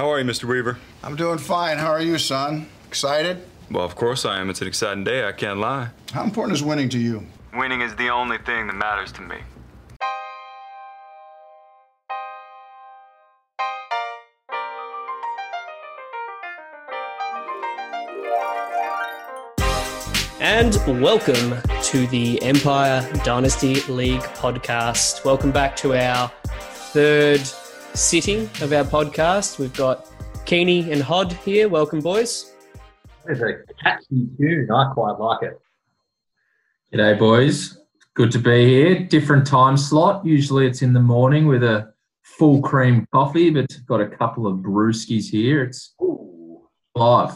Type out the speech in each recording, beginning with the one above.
How are you, Mr. Weaver? I'm doing fine. How are you, son? Excited? Well, of course I am. It's an exciting day, I can't lie. How important is winning to you? Winning is the only thing that matters to me. And welcome to the Empire Dynasty League podcast. Welcome back to our third sitting of our podcast. We've got Keeney and Hod here. Welcome, boys. It's a catchy tune. I quite like it. G'day, boys. Good to be here. Different time slot. Usually it's in the morning with a full cream coffee, but got a couple of brewskis here. It's live.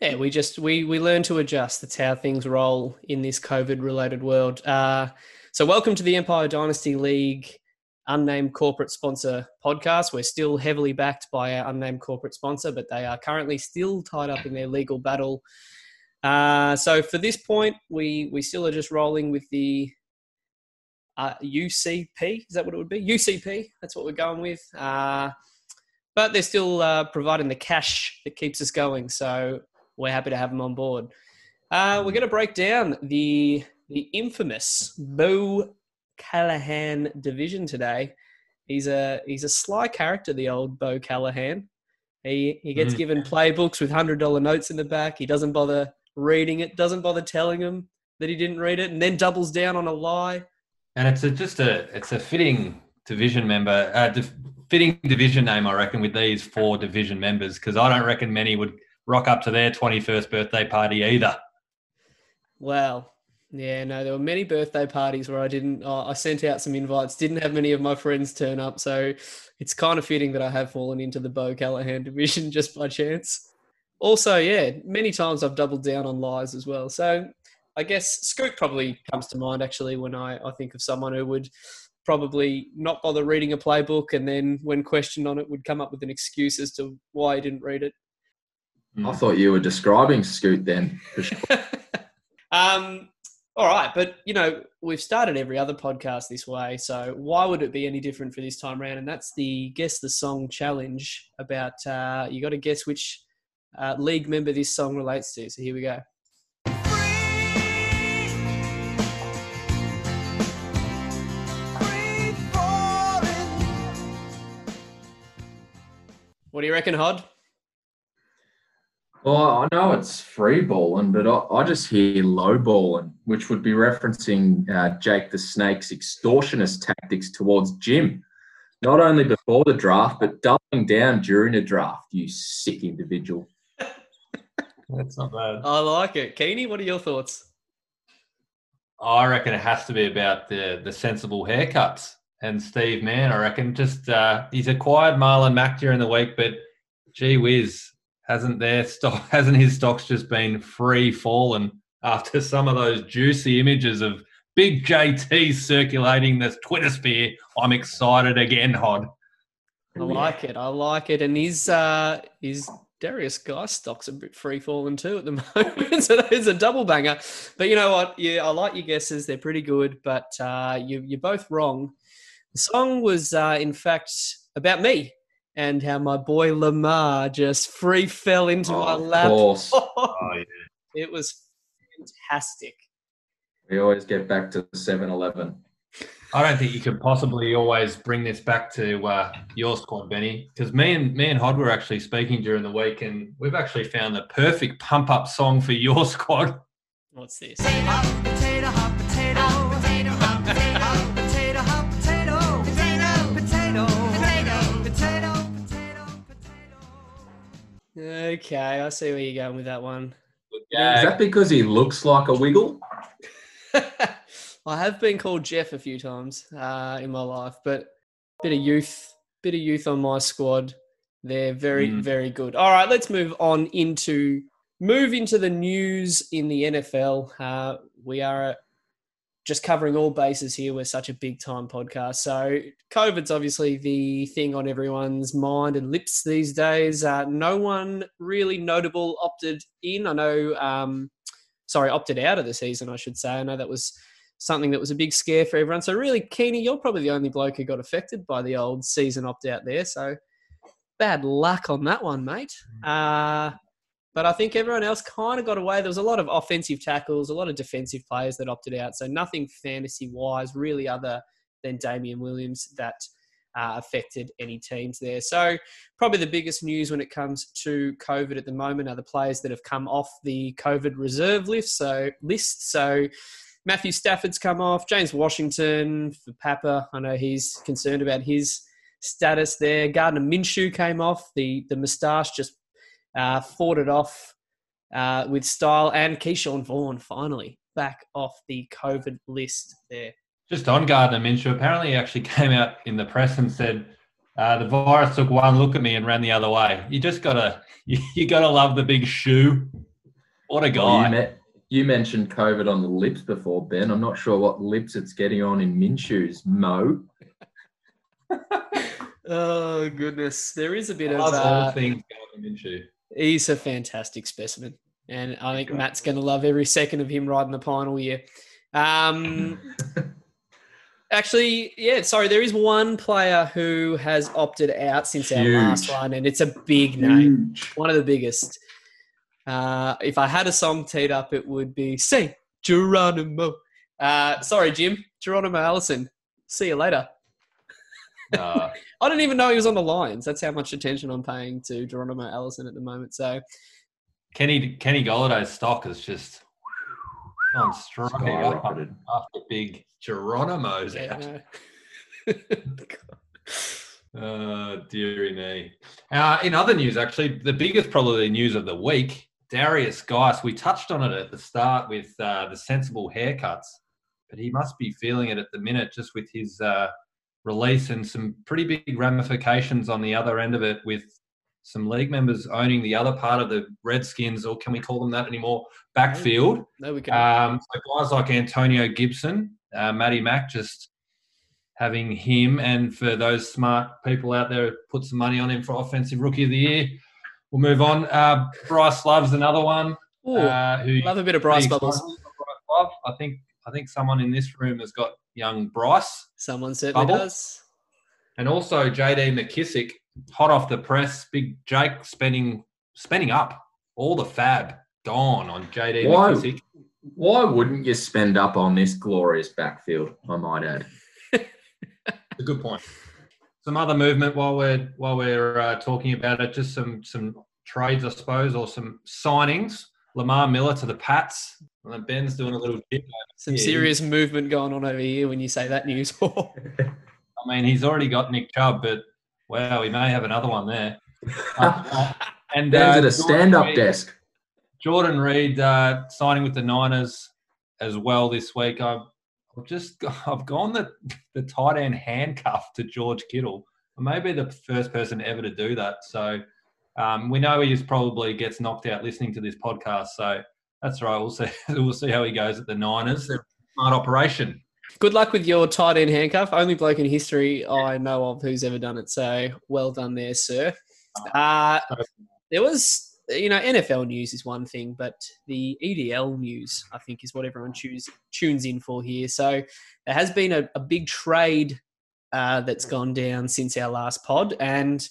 Yeah, we just we we learn to adjust. That's how things roll in this COVID-related world. Uh, so, welcome to the Empire Dynasty League unnamed corporate sponsor podcast. We're still heavily backed by our unnamed corporate sponsor, but they are currently still tied up in their legal battle. Uh, so, for this point, we we still are just rolling with the uh, UCP. Is that what it would be? UCP. That's what we're going with. Uh, but they're still uh, providing the cash that keeps us going. So we're happy to have them on board. Uh, we're going to break down the the infamous Bo Callahan division today. He's a he's a sly character, the old Bo Callahan. He he gets Mm. given playbooks with hundred dollar notes in the back. He doesn't bother reading it. Doesn't bother telling them that he didn't read it, and then doubles down on a lie. And it's a, just a it's a fitting division member, uh, fitting division name, I reckon, with these four division members, because I don't reckon many would rock up to their 21st birthday party either. Well, yeah, no, there were many birthday parties where I didn't. Uh, I sent out some invites, didn't have many of my friends turn up, so it's kind of fitting that I have fallen into the Bo Callahan division just by chance. Also, yeah, many times I've doubled down on lies as well. So I guess Scoot probably comes to mind actually when I, I think of someone who would probably not bother reading a playbook and then when questioned on it would come up with an excuse as to why he didn't read it. I thought you were describing Scoot then. For sure. um, all right, but you know we've started every other podcast this way, so why would it be any different for this time round? And that's the guess the song challenge. About uh, you got to guess which uh, league member this song relates to. So here we go. What do you reckon, Hod? Well, I know it's free balling, but I, I just hear low balling, which would be referencing uh, Jake the Snake's extortionist tactics towards Jim. Not only before the draft, but doubling down during the draft, you sick individual. That's not bad. I like it. Keeney, what are your thoughts? I reckon it has to be about the the sensible haircuts. And Steve Mann, I reckon, just uh, he's acquired Marlon Mack during the week, but gee whiz, hasn't their stock hasn't his stocks just been free falling after some of those juicy images of big JT circulating this Twitter sphere? I'm excited again, Hod. I like it. I like it. And his uh his Derrius Guice stock's a bit free falling too at the moment. so there's a double banger. But you know what? Yeah, I like your guesses. They're pretty good, but uh you you're both wrong. The song was uh in fact about me and how my boy Lamar just free fell into my of lap. course. Oh, yeah. it was fantastic. We always get back to 7 Eleven. I don't think you could possibly always bring this back to uh, your squad, Benny, because me and me and Hod were actually speaking during the week, and we've actually found the perfect pump up song for your squad. What's this? Okay, I see where you're going with that one. Is that because he looks like a wiggle? I have been called Jeff a few times uh, in my life, but bit of youth, bit of youth on my squad. They're very, Mm. very good. All right, let's move on into move into the news in the NFL. Uh, we are just covering all bases here. We're such a big time podcast, so COVID's obviously the thing on everyone's mind and lips these days. Uh, no one really notable opted in. I know. Um, sorry, opted out of the season, I should say. I know that was something that was a big scare for everyone. So really, Keeney, you're probably the only bloke who got affected by the old season opt out there. So bad luck on that one, mate. Uh, but I think everyone else kind of got away. There was a lot of offensive tackles, a lot of defensive players that opted out. So nothing fantasy wise, really, other than Damien Williams that uh, affected any teams there. So probably the biggest news when it comes to COVID at the moment are the players that have come off the COVID reserve list. So list. So Matthew Stafford's come off. James Washington for Papa. I know he's concerned about his status there. Gardner Minshew came off. The the moustache just uh, fought it off uh, with style. And Ke'Shawn Vaughn finally back off the COVID list there. Just on Gardner Minshew, apparently he actually came out in the press and said uh, the virus took one look at me and ran the other way. You just gotta you, you gotta love the big shoe. What a Well, guy! you, me- you mentioned COVID on the lips before, Ben. I'm not sure what lips it's getting on in Minshew's. Mo. Oh goodness, there is a bit of. Love all Uh, things Gardner Minshew. He's a fantastic specimen, and I think Matt's going to love every second of him riding the pine all year. Um, actually, yeah, sorry, there is one player who has opted out since our last one, and it's a big name, Huge. one of the biggest. Uh, if I had a song teed up, it would be "Say Geronimo." Uh, sorry, Jim, Geronimo Allison. See you later. Uh, I didn't even know he was on the Lions. That's how much attention I'm paying to Geronimo Allison at the moment. So Kenny Kenny Golladay's stock is just on straight up Skyrocketed. after big Geronimo's yeah, out. Uh, dearie me. Uh, in other news, actually, the biggest probably news of the week, Derrius Guice. We touched on it at the start with uh, the sensible haircuts, but he must be feeling it at the minute just with his uh, release and some pretty big ramifications on the other end of it with some league members owning the other part of the Redskins, or can we call them that anymore? Backfield. there we go. Um, so guys like Antonio Gibson, uh, Matty Mack, just having him, and for those smart people out there, put some money on him for offensive rookie of the year. We'll move on. Uh, Bryce Love's another one. Ooh, Uh, who love a bit of Bryce Bubbles. Bryce Love. I think I think someone in this room has got young Bryce, Someone certainly Bubble. does. and also JD McKissic, hot off the press. Big Jake spending spending up all the fab gone on JD Why? McKissic. Why wouldn't you spend up on this glorious backfield? I might add. a good point. Some other movement while we're while we're uh, talking about it, just some some trades, I suppose, or some signings. Lamar Miller to the Pats. And Ben's doing a little dip. Some Yeah. serious movement going on over here when you say that news. I mean, he's already got Nick Chubb, but wow, he may have another one there. Uh, and Ben's uh, at a stand-up Reed- desk. Jordan Reed uh, signing with the Niners as well this week. I've, I've just I've gone the the tight end handcuff to George Kittle. I may be the first person ever to do that. So um, we know he is probably gets knocked out listening to this podcast. So that's right. We'll see. We'll see how he goes at the Niners. Smart operation. Good luck with your tight end handcuff. Only bloke in history I know of who's ever done it. So well done there, sir. Uh, there was, you know, NFL news is one thing, but the EDL news, I think, is what everyone choose, tunes in for here. So there has been a, a big trade uh, that's gone down since our last pod. And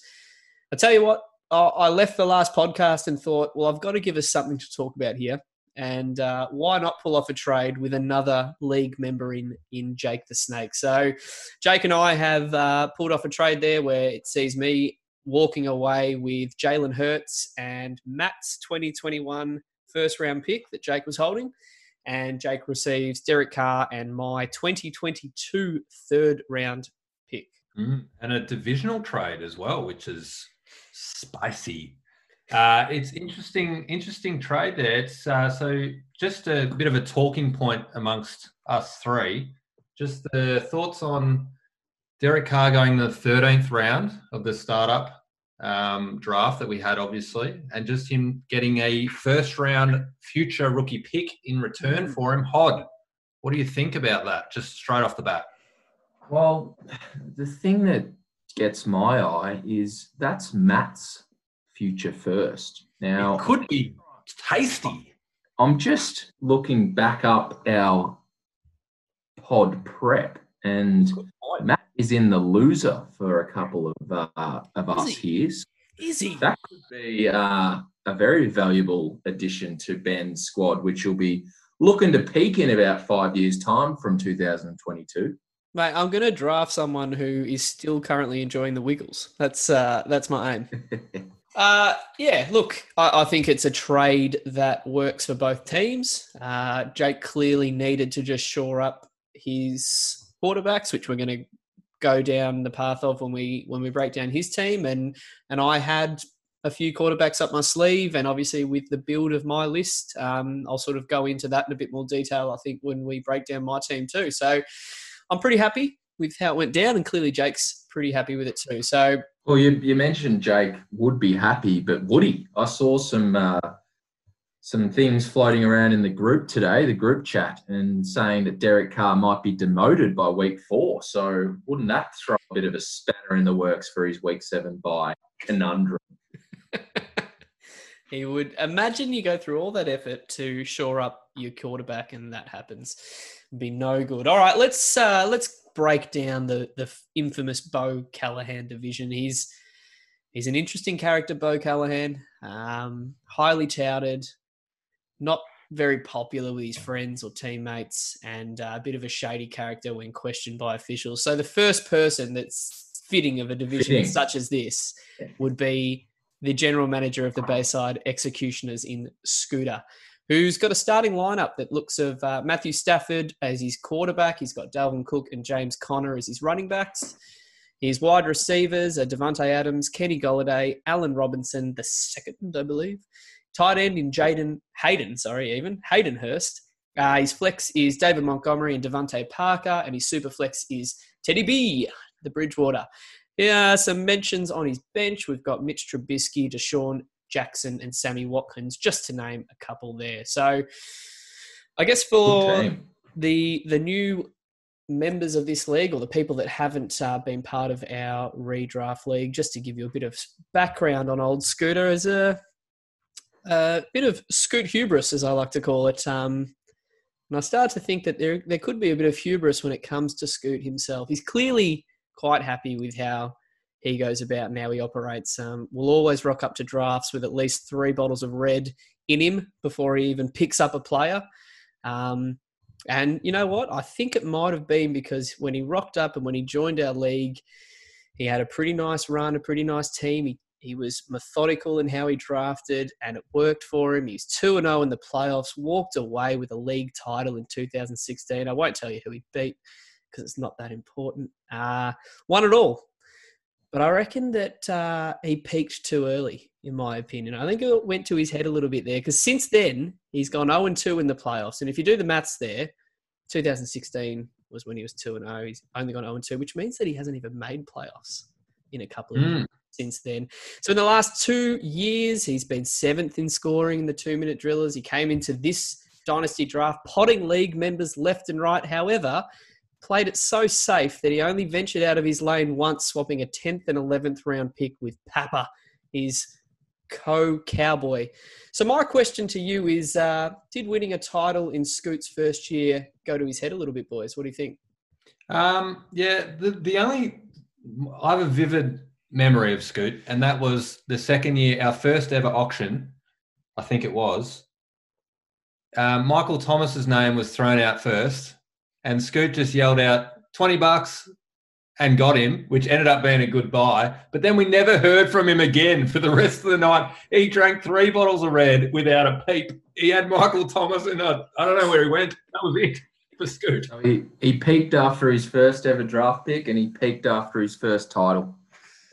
I tell you what, I left the last podcast and thought, well, I've got to give us something to talk about here. And uh, why not pull off a trade with another league member in in Jake the Snake? So Jake and I have uh, pulled off a trade there where it sees me walking away with Jalen Hurts and Matt's 2021 first round pick that Jake was holding. And Jake receives Derek Carr and my 2022 third round pick. Mm, and a divisional trade as well, which is spicy. Uh, it's interesting, interesting trade there. It's uh, so just a bit of a talking point amongst us three. Just the thoughts on Derek Carr going the 13th round of the startup um, draft that we had, obviously, and just him getting a first round future rookie pick in return for him. Hod, what do you think about that? Just straight off the bat. Well, the thing that gets my eye is that's Matt's future first. Now, it could be tasty. I'm just looking back up our pod prep, and Matt is in the loser for a couple of uh, of Is us he? here. Is he? That could be uh, a very valuable addition to Ben's squad, which will be looking to peak in about five years' time from 2022. Mate, I'm going to draft someone who is still currently enjoying the Wiggles. That's uh, that's my aim. Uh, yeah, look, I, I, think it's a trade that works for both teams. Uh, Jake clearly needed to just shore up his quarterbacks, which we're going to go down the path of when we when we break down his team, and and I had a few quarterbacks up my sleeve, and obviously with the build of my list, um, I'll sort of go into that in a bit more detail. I think when we break down my team too. So I'm pretty happy with how it went down, and clearly Jake's pretty happy with it too. So, well, you, you mentioned Jake would be happy, but would he? I saw some uh, some things floating around in the group today, the group chat, and saying that Derek Carr might be demoted by week four. So, wouldn't that throw a bit of a spanner in the works for his week seven bye conundrum? he would imagine you go through all that effort to shore up your quarterback, and that happens. be no good. All right, let's uh, let's break down the the infamous Bo Callahan division. He's he's an interesting character, Bo Callahan. Um, highly touted, not very popular with his friends or teammates, and uh, a bit of a shady character when questioned by officials. So the first person that's fitting of a division fitting. such as this would be the general manager of the Bayside Executioners in Scooter who's got a starting lineup that looks of uh, Matthew Stafford as his quarterback. He's got Dalvin Cook and James Conner as his running backs. His wide receivers are Davante Adams, Kenny Golladay, Allen Robinson, the second, I believe. Tight end in Jaden Hayden, sorry, even Hayden Hurst. Uh, his flex is David Montgomery and DeVante Parker, and his super flex is Teddy B, the Bridgewater. Yeah, some mentions on his bench. We've got Mitch Trubisky, DeSean Jackson, and Sammy Watkins, just to name a couple there. So I guess for the the new members of this league or the people that haven't uh, been part of our redraft league, just to give you a bit of background on old Scooter as a, a bit of scoot hubris, as I like to call it. Um, and I start to think that there there could be a bit of hubris when it comes to Scoot himself. He's clearly quite happy with how he goes about and how he operates. Um, will always rock up to drafts with at least three bottles of red in him before he even picks up a player. Um, and you know what? I think it might have been because when he rocked up and when he joined our league, he had a pretty nice run, a pretty nice team. He, he was methodical in how he drafted and it worked for him. He's 2 0 in the playoffs, walked away with a league title in 2016. I won't tell you who he beat because it's not that important. Uh, won it all but I reckon that uh, he peaked too early, in my opinion. I think it went to his head a little bit there because since then he's gone 0 2 in the playoffs. And if you do the maths there, 2016 was when he was 2 0. He's only gone 0 2, which means that he hasn't even made playoffs in a couple of mm. years since then. So in the last two years, he's been seventh in scoring in the two minute drillers. He came into this dynasty draft, potting league members left and right. However, played it so safe that he only ventured out of his lane once, swapping a 10th and 11th round pick with Papa, his co cowboy. So, my question to you is uh, Did winning a title in Scoot's first year go to his head a little bit, boys? What do you think? Um, yeah, the, the only, I have a vivid memory of Scoot, and that was the second year, our first ever auction, I think it was. Um, Michael Thomas's name was thrown out first and Scoot just yelled out 20 bucks and got him, which ended up being a good buy. But then we never heard from him again for the rest of the night. He drank three bottles of red without a peep. He had Michael Thomas in a, I don't know where he went. That was it for Scoot. Oh, he, he peaked after his first ever draft pick and he peaked after his first title.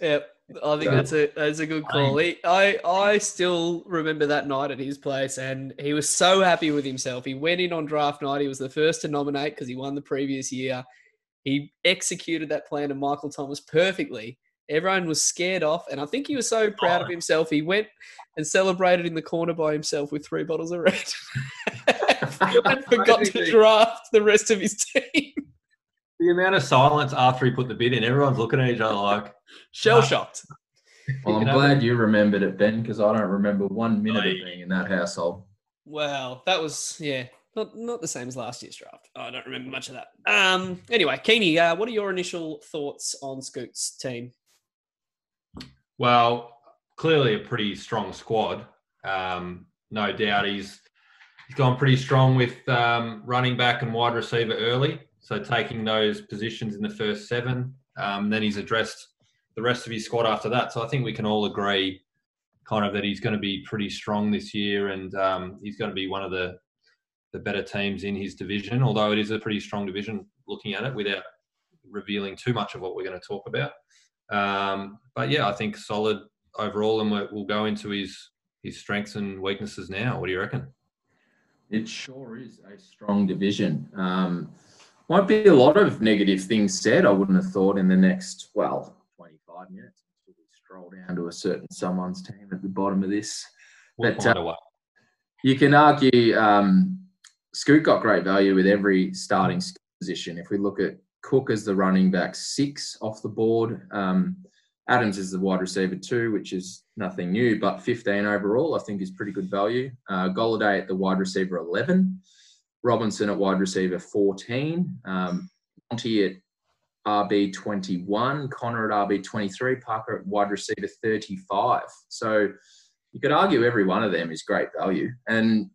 Yep. I think that's a that's a good call. He, I I still remember that night at his place, and he was so happy with himself. He went in on draft night. He was the first to nominate because he won the previous year. He executed that plan to Michael Thomas perfectly. Everyone was scared off, and I think he was so proud of himself. He went and celebrated in the corner by himself with three bottles of red. and forgot to draft the rest of his team. The amount of silence after he put the bid in, everyone's looking at each other like shell shocked. Well, I'm glad you remembered it, Ben, because I don't remember one minute of being in that household. Well, that was yeah, not not the same as last year's draft. I don't remember much of that. Um. Anyway, Keeney, uh, what are your initial thoughts on Scoot's team? Well, clearly a pretty strong squad. Um, no doubt he's he's gone pretty strong with um, running back and wide receiver early. So taking those positions in the first seven. Um, then he's addressed the rest of his squad after that. So I think we can all agree kind of that he's going to be pretty strong this year and um, he's going to be one of the the better teams in his division, although it is a pretty strong division looking at it without revealing too much of what we're going to talk about. Um, but yeah, I think solid overall, and we'll go into his his strengths and weaknesses now. What do you reckon? It sure is a strong division. Um, might be a lot of negative things said. I wouldn't have thought in the next well 25 minutes until we stroll down to a certain someone's team at the bottom of this. We'll but uh, you can argue um, Scoot got great value with every starting position. If we look at Cook as the running back six off the board, um, Adams is the wide receiver two, which is nothing new, but 15 overall, I think is pretty good value. Uh, Golladay at the wide receiver 11, Robinson at wide receiver 14, um, Monty at RB 21, Conner at RB 23, Parker at wide receiver 35. So you could argue every one of them is great value. And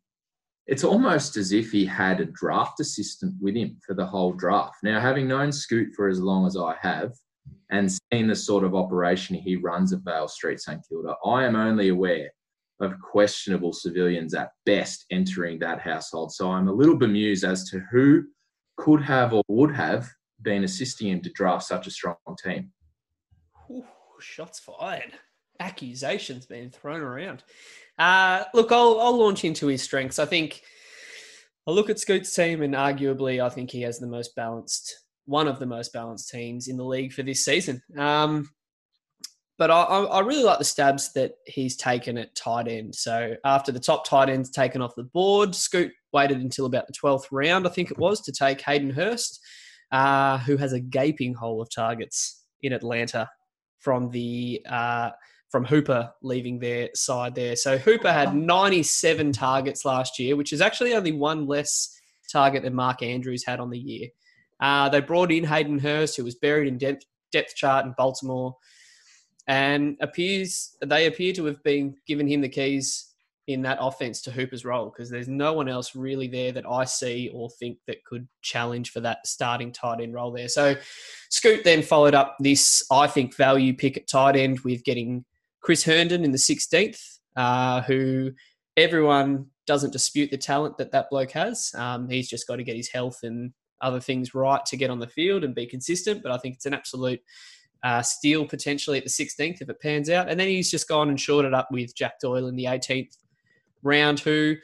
it's almost as if he had a draft assistant with him for the whole draft. Now, having known Scoot for as long as I have and seen the sort of operation he runs at Vale Street St Kilda, I am only aware of questionable civilians at best entering that household. So I'm a little bemused as to who could have or would have been assisting him to draft such a strong team. Ooh, shots fired. Accusations being thrown around. Uh, look, I'll, I'll launch into his strengths. I think I look at Scoot's team, and arguably, I think he has the most balanced, one of the most balanced teams in the league for this season. Um, but I, I really like the stabs that he's taken at tight end. So after the top tight end's taken off the board, Scoot waited until about the 12th round, I think it was, to take Hayden Hurst, uh, who has a gaping hole of targets in Atlanta from the uh, from Hooper leaving their side there. So Hooper had 97 targets last year, which is actually only one less target than Mark Andrews had on the year. Uh, they brought in Hayden Hurst, who was buried in depth, depth chart in Baltimore, and appears they appear to have been given him the keys in that offense to Hooper's role because there's no one else really there that I see or think that could challenge for that starting tight end role there. So Scoot then followed up this, I think, value pick at tight end with getting Chris Herndon in the 16th, uh, who everyone doesn't dispute the talent that that bloke has. Um, he's just got to get his health and other things right to get on the field and be consistent. But I think it's an absolute uh, steal potentially at the 16th if it pans out. And then he's just gone and shorted up with Jack Doyle in the 18th round, who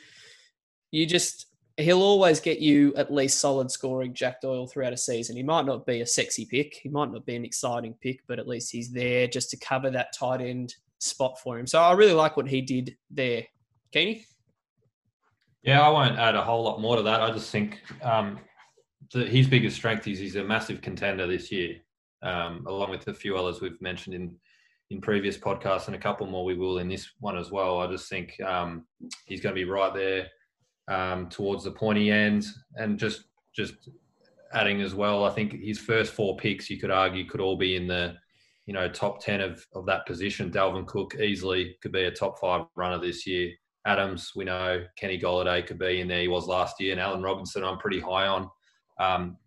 you just he'll always get you at least solid scoring Jack Doyle throughout a season. He might not be a sexy pick, he might not be an exciting pick, but at least he's there just to cover that tight end spot for him. So I really like what he did there. Keeney? Yeah, I won't add a whole lot more to that. I just think um, the, his biggest strength is he's a massive contender this year, um, along with a few others we've mentioned in in previous podcasts and a couple more we will in this one as well. I just think um, he's going to be right there um, towards the pointy end, and just just adding as well. I think his first four picks, you could argue, could all be in the you know top ten of of that position. Dalvin Cook easily could be a top five runner this year. Adams, we know Kenny Golladay could be in there. He was last year, and Allen Robinson, I'm pretty high on. Um,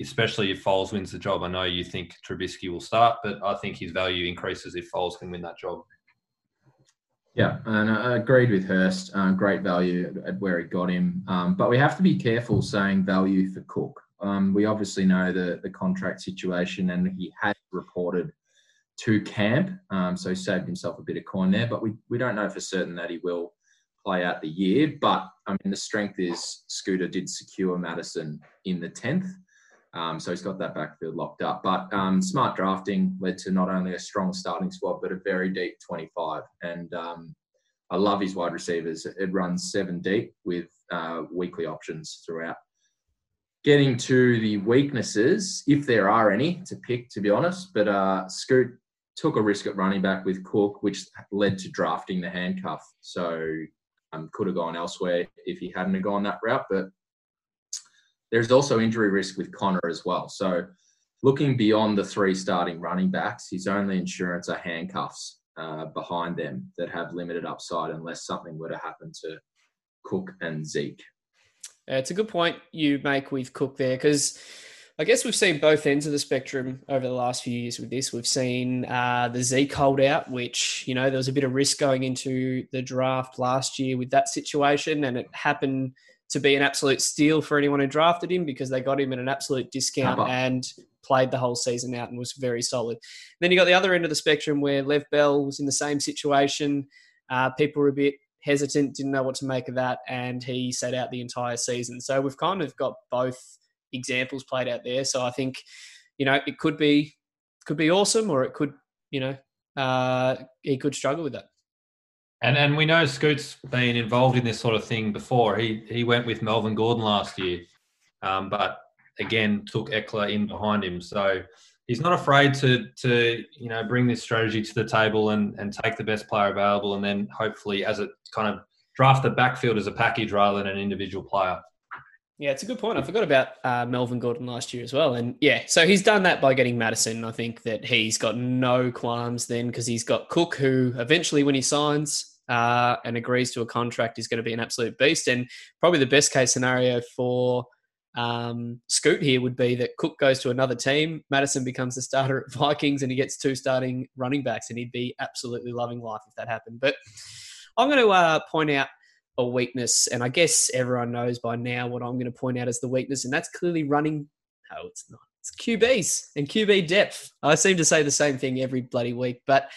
especially if Foles wins the job. I know you think Trubisky will start, but I think his value increases if Foles can win that job. Yeah, and I agreed with Hurst. Uh, great value at where he got him. Um, but we have to be careful saying value for Cook. Um, we obviously know the, the contract situation, and he had reported to camp. Um, so he saved himself a bit of coin there, but we, we don't know for certain that he will play out the year. But I mean, the strength is Scooter did secure Mattison in the 10th. Um, so he's got that backfield locked up. But um, smart drafting led to not only a strong starting squad, but a very deep 25. And um, I love his wide receivers. It runs seven deep with uh, weekly options throughout. Getting to the weaknesses, if there are any to pick, to be honest, but uh, Scoot took a risk at running back with Cook, which led to drafting the handcuff. So um, could have gone elsewhere if he hadn't have gone that route. But there's also injury risk with Conner as well. So looking beyond the three starting running backs, his only insurance are handcuffs. uh, behind them that have limited upside unless something were to happen to Cook and Zeke. Uh, it's a good point you make with Cook there because I guess we've seen both ends of the spectrum over the last few years with this. We've seen uh, the Zeke holdout, which, you know, there was a bit of risk going into the draft last year with that situation, and it happened to be an absolute steal for anyone who drafted him because they got him at an absolute discount and played the whole season out and was very solid. Then you got the other end of the spectrum where Lev Bell was in the same situation. Uh, people were a bit hesitant, didn't know what to make of that, and he sat out the entire season. So we've kind of got both examples played out there. So I think, you know, it could be could be awesome, or it could, you know, uh, he could struggle with that. And and we know Scoot's been involved in this sort of thing before. He he went with Melvin Gordon last year, um, but again took Ekeler in behind him. So he's not afraid to to you know bring this strategy to the table and and take the best player available, and then hopefully as it kind of draft the backfield as a package rather than an individual player. Yeah, it's a good point. I forgot about uh, Melvin Gordon last year as well. And yeah, so he's done that by getting Mattison. I think that he's got no qualms then because he's got Cook, who eventually, when he signs uh, and agrees to a contract, is going to be an absolute beast. And probably the best case scenario for um, Scoot here would be that Cook goes to another team, Mattison becomes the starter at Vikings, and he gets two starting running backs, and he'd be absolutely loving life if that happened. But I'm going to uh, point out a weakness, and I guess everyone knows by now what I'm going to point out as the weakness, and that's clearly running. No, it's not. It's QBs and QB depth. I seem to say the same thing every bloody week, but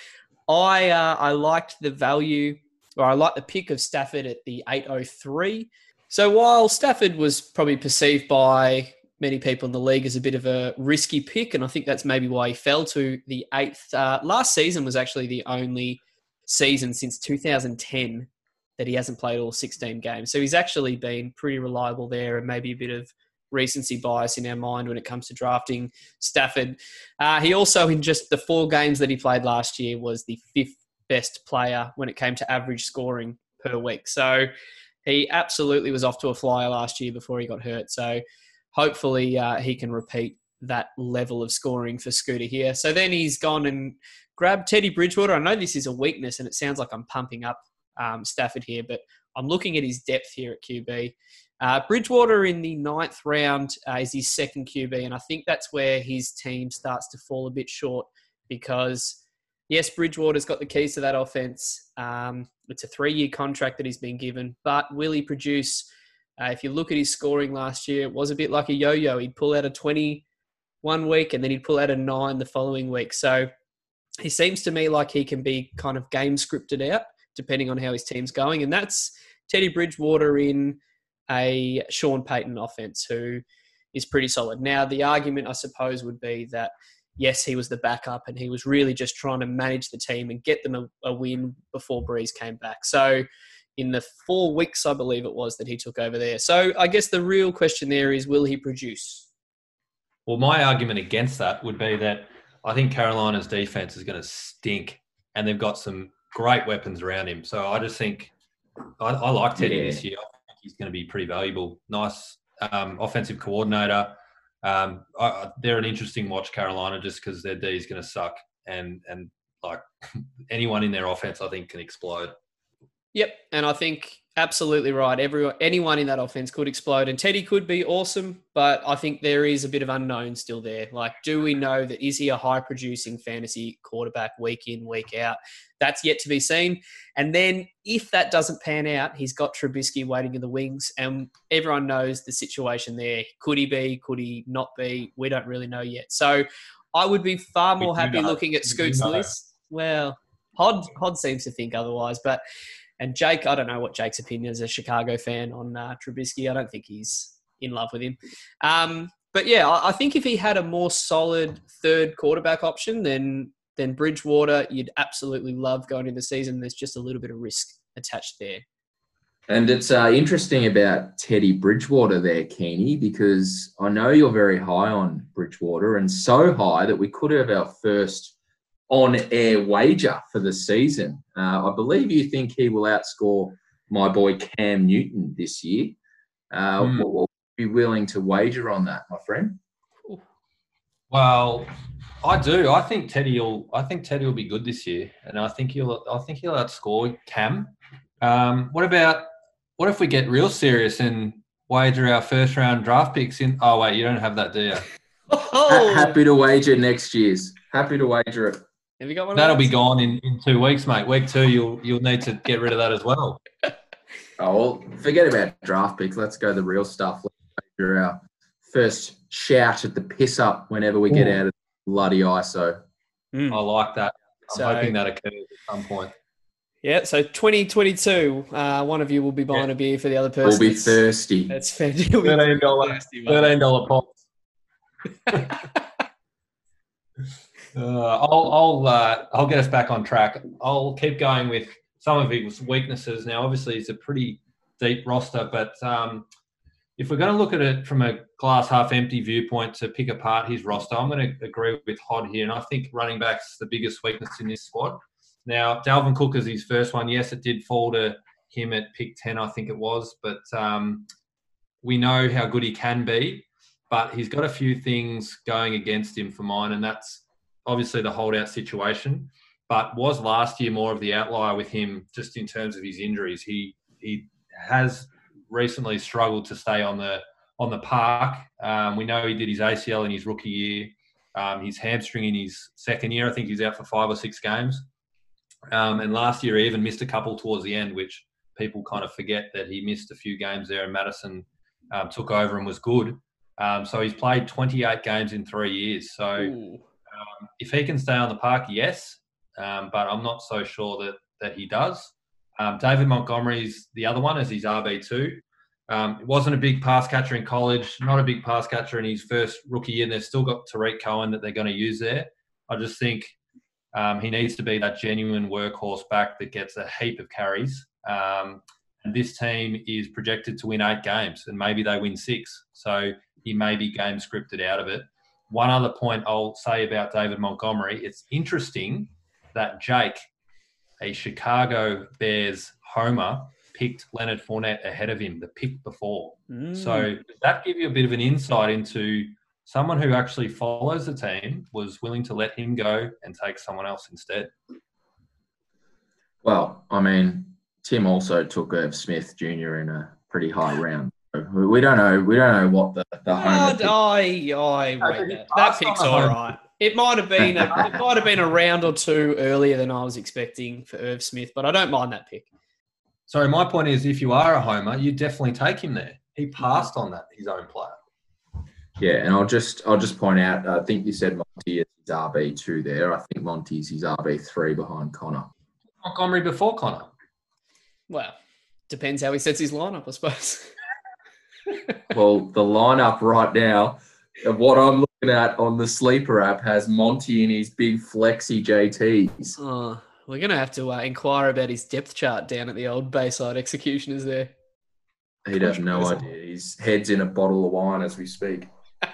I uh, I liked the value, or I liked the pick of Stafford at the 803. So while Stafford was probably perceived by many people in the league as a bit of a risky pick, and I think that's maybe why he fell to the eighth. Uh, last season was actually the only season since 2010 that he hasn't played all 16 games. So he's actually been pretty reliable there and maybe a bit of recency bias in our mind when it comes to drafting Stafford. Uh, he also, in just the four games that he played last year, was the fifth best player when it came to average scoring per week. So he absolutely was off to a flyer last year before he got hurt. So hopefully uh, he can repeat that level of scoring for Scooter here. So then he's gone and grabbed Teddy Bridgewater. I know this is a weakness and it sounds like I'm pumping up um, Stafford here, but I'm looking at his depth here at QB. Uh, Bridgewater in the ninth round uh, is his second QB, and I think that's where his team starts to fall a bit short because, yes, Bridgewater's got the keys to that offense. Um, it's a three year contract that he's been given, but will he produce? Uh, if you look at his scoring last year, it was a bit like a yo yo. He'd pull out a 20 one week and then he'd pull out a nine the following week. So he seems to me like he can be kind of game scripted out depending on how his team's going. And that's Teddy Bridgewater in a Sean Payton offense who is pretty solid. Now, the argument, I suppose, would be that yes, he was the backup and he was really just trying to manage the team and get them a, a win before Brees came back. So, in the four weeks, I believe it was, that he took over there. So, I guess the real question there is will he produce? Well, my argument against that would be that I think Carolina's defense is going to stink, and they've got some great weapons around him. So I just think I, I like Teddy Yeah. this year. I think he's going to be pretty valuable. Nice um, offensive coordinator. Um, I, I- they're an interesting watch, Carolina, just because their D is going to suck, and and like anyone in their offense, I think can explode. Yep, and I think absolutely right. Everyone, anyone in that offense could explode, and Teddy could be awesome. But I think there is a bit of unknown still there. Like, do we know that is he a high-producing fantasy quarterback week in, week out? That's yet to be seen. And then if that doesn't pan out, he's got Trubisky waiting in the wings, and everyone knows the situation there. Could he be? Could he not be? We don't really know yet. So I would be far more happy know. looking at Scoot's list. Well, Hod Hod seems to think otherwise, but and Jake, I don't know what Jake's opinion is a Chicago fan on uh, Trubisky. I don't think he's in love with him. Um, but yeah, I, I think if he had a more solid third quarterback option than than Bridgewater, you'd absolutely love going into the season. There's just a little bit of risk attached there. And it's uh, interesting about Teddy Bridgewater there, Keeney, because I know you're very high on Bridgewater and so high that we could have our first on air wager for the season. Uh, I believe you think he will outscore my boy Cam Newton this year. Uh, what, what would you be willing to wager on that, my friend? Well, I do. I think Teddy will. I think Teddy will be good this year, and I think he'll. I think he'll outscore Cam. Um, what about? What if we get real serious and wager our first round draft picks in? Oh wait, you don't have that, do you? Oh, happy to wager next year's. Happy to wager it. Have you got one? That'll be those? gone in, in two weeks, mate. Week two, you'll you'll need to get rid of that as well. Oh, well, forget about draft picks. Let's go the real stuff. Let's wager our first shout at the piss up whenever we get Ooh. out of bloody ISO. Mm. I like that. I'm So- hoping that occurs at some point. Yeah, so 2022, uh, one of you will be buying Yeah. a beer for the other person. We'll be thirsty. That's fantastic. Thirteen dollar, thirteen dollar pops. Uh, I'll I'll uh, I'll get us back on track. I'll keep going with some of his weaknesses. Now, obviously, it's a pretty deep roster, but um, if we're going to look at it from a glass half empty viewpoint to pick apart his roster, I'm going to agree with Hod here, and I think running back's the biggest weakness in this squad. Now, Dalvin Cook is his first one. Yes, it did fall to him at pick ten, I think it was, but um, we know how good he can be. But he's got a few things going against him for mine, and that's obviously the holdout situation, but was last year more of the outlier with him just in terms of his injuries. He he has recently struggled to stay on the on the park. Um, we know he did his ACL in his rookie year, um, his hamstring in his second year. I think he's out for five or six games. Um, and last year, he even missed a couple towards the end, which people kind of forget that he missed a few games there, and Mattison um, took over and was good. Um, so he's played 28 games in three years. So um, if he can stay on the park, yes, um, but I'm not so sure that that he does. Um, David Montgomery's the other one as his RB two. Um, wasn't a big pass catcher in college, not a big pass catcher in his first rookie year. And they've still got Tarik Cohen that they're going to use there. I just think um, he needs to be that genuine workhorse back that gets a heap of carries. Um, and this team is projected to win eight games, and maybe they win six. So he may be game scripted out of it. One other point I'll say about David Montgomery it's interesting that Jake, a Chicago Bears homer, picked Leonard Fournette ahead of him the pick before. Mm. So does that give you a bit of an insight into someone who actually follows the team was willing to let him go and take someone else instead. Well, I mean, Tim also took Irv Smith Jr. in a pretty high round. So we we don't know. We don't know what the the Oh, home. I, I No, that. it's That passed pick's on a all home. right. It might have been a, it might have been a round or two earlier than I was expecting for Irv Smith, but I don't mind that pick. Sorry, my point is, if you are a homer, you definitely take him there. He passed on that his own player. Yeah, and I'll just I'll just point out. I think you said Monty is his RB two there. I think Monty's his RB three behind Conner. Montgomery before Conner. Well, depends how he sets his lineup, I suppose. Well, the lineup right now of what I'm looking at on the sleeper app has Monty in his big flexi JTs. Oh, we're gonna have to uh, inquire about his depth chart down at the old Bayside Executioners there. He'd have no idea. His head's in a bottle of wine as we speak.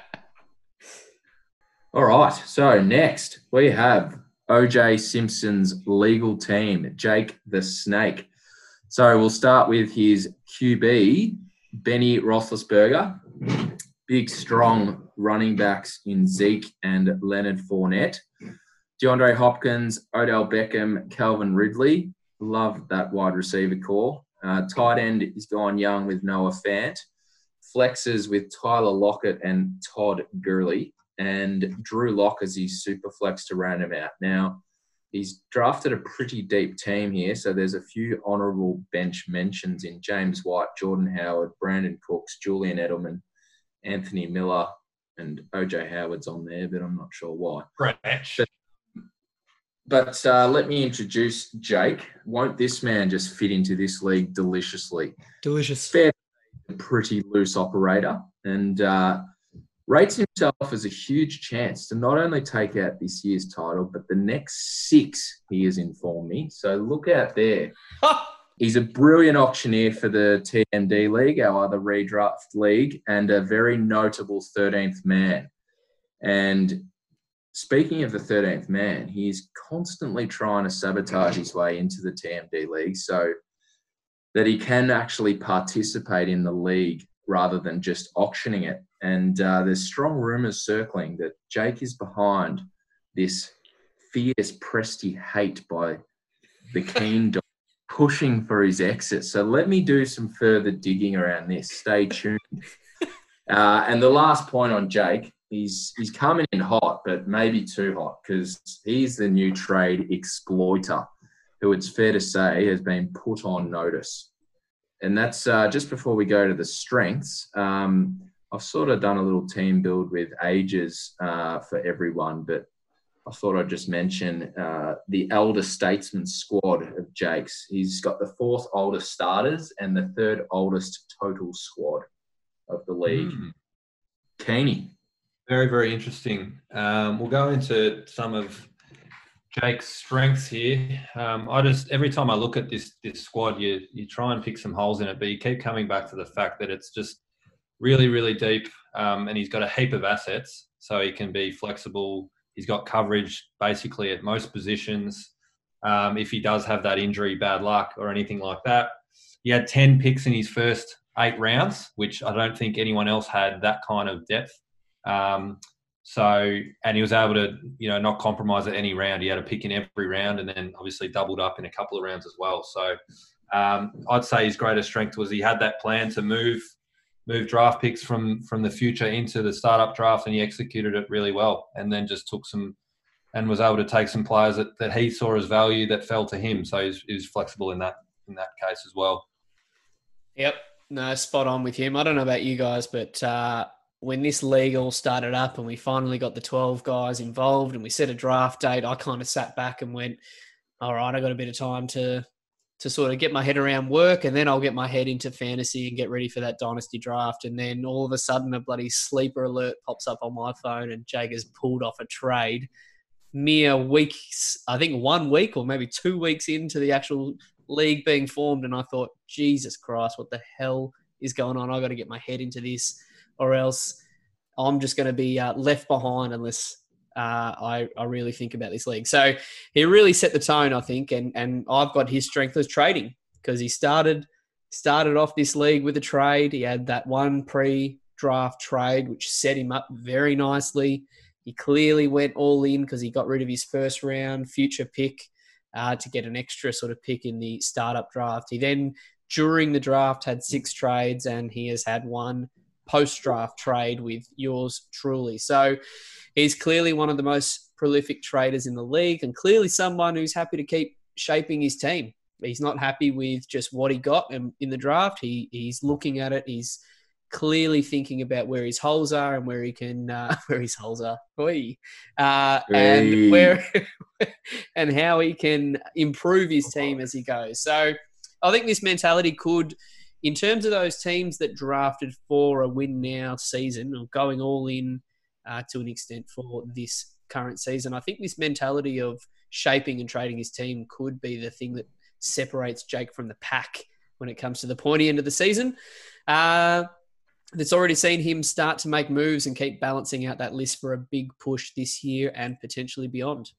All right. So next we have OJ Simpson's legal team, Jake the Snake. So we'll start with his QB, Benny Roethlisberger. Big, strong running backs in Zeke and Leonard Fournette. DeAndre Hopkins, Odell Beckham, Calvin Ridley. Love that wide receiver core. Uh, tight end is gone young with Noah Fant. Flexes with Tyler Lockett and Todd Gurley. And Drew Lock as his super flex to round him out. Now, he's drafted a pretty deep team here, so there's a few honourable bench mentions in James White, Jordan Howard, Brandin Cooks, Julian Edelman, Anthony Miller, and OJ Howard's on there, but I'm not sure why. Branch. But uh, let me introduce Jake. Won't this man just fit into this league deliciously? Delicious. Fair, pretty loose operator, and uh, rates himself as a huge chance to not only take out this year's title, but the next six. He has informed me. So look out there. He's a brilliant auctioneer for the TMD League, our other redraft league, and a very notable 13th man. And speaking of the 13th man, he's constantly trying to sabotage his way into the TMD League so that he can actually participate in the league rather than just auctioning it. And uh, there's strong rumours circling that Jake is behind this fierce Presty hate by the keen dog pushing for his exit. So let me do some further digging around this. Stay tuned. Uh, and the last point on Jake, he's he's coming in hot, but maybe too hot because he's the new trade exploiter, who it's fair to say has been put on notice. And that's uh, just before we go to the strengths. Um, I've sort of done a little team build with ages uh, for everyone, but I thought I'd just mention uh, the elder statesman squad of Jake's. He's got the fourth oldest starters and the third oldest total squad of the league. Mm. Keeney. Very, very interesting. Um, we'll go into some of Jake's strengths here. Um, I just every time I look at this this squad, you you try and pick some holes in it, but you keep coming back to the fact that it's just really, really deep, um, and he's got a heap of assets, so he can be flexible. He's got coverage basically at most positions. Um, if he does have that injury, bad luck, or anything like that, he had ten picks in his first eight rounds, which I don't think anyone else had that kind of depth. So, and he was able to, you know, not compromise at any round. He had a pick in every round, and then obviously doubled up in a couple of rounds as well. So, um, I'd say his greatest strength was he had that plan to move, move draft picks from from the future into the startup draft, and he executed it really well. And then just took some, and was able to take some players that, that he saw as value that fell to him. So he's, he's flexible in that in that case as well. Yep. No, spot on with him. I don't know about you guys, but uh, when this league all started up and we finally got the 12 guys involved and we set a draft date, I kind of sat back and went, all right, I got a bit of time to to sort of get my head around work and then I'll get my head into fantasy and get ready for that dynasty draft. And then all of a sudden a bloody sleeper alert pops up on my phone and Jager's pulled off a trade mere weeks, I think one week or maybe two weeks into the actual league being formed. And I thought, Jesus Christ, what the hell is going on? I got to get my head into this or else I'm just going to be uh, left behind unless uh, I, I really think about this league. So he really set the tone, I think, and and I've got his strength as trading because he started started off this league with a trade. He had that one pre-draft trade which set him up very nicely. He clearly went all in because he got rid of his first round future pick uh, to get an extra sort of pick in the startup draft. He then during the draft had six trades and he has had one post draft trade with yours truly. So he's clearly one of the most prolific traders in the league and clearly someone who's happy to keep shaping his team. He's not happy with just what he got in, in the draft. He he's looking at it. He's clearly thinking about where his holes are and where he can uh, where his holes are, Oi. Uh, and where and how he can improve his team as he goes. So I think this mentality could in terms of those teams that drafted for a win now season or going all in uh, to an extent for this current season, I think this mentality of shaping and trading his team could be the thing that separates Jake from the pack when it comes to the pointy end of the season. Uh, that's already seen him start to make moves and keep balancing out that list for a big push this year and potentially beyond.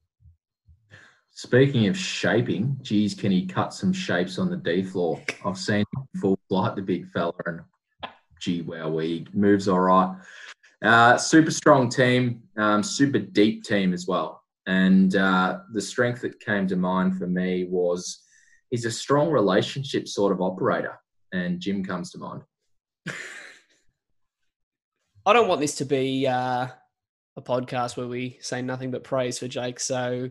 Speaking of shaping, geez, can he cut some shapes on the D floor? I've seen flight, the big fella, and gee, wow, he moves all right. Uh, super strong team, um, super deep team as well. And uh, the strength that came to mind for me was he's a strong relationship sort of operator, and Jim comes to mind. I don't want this to be uh, a podcast where we say nothing but praise for Jake. So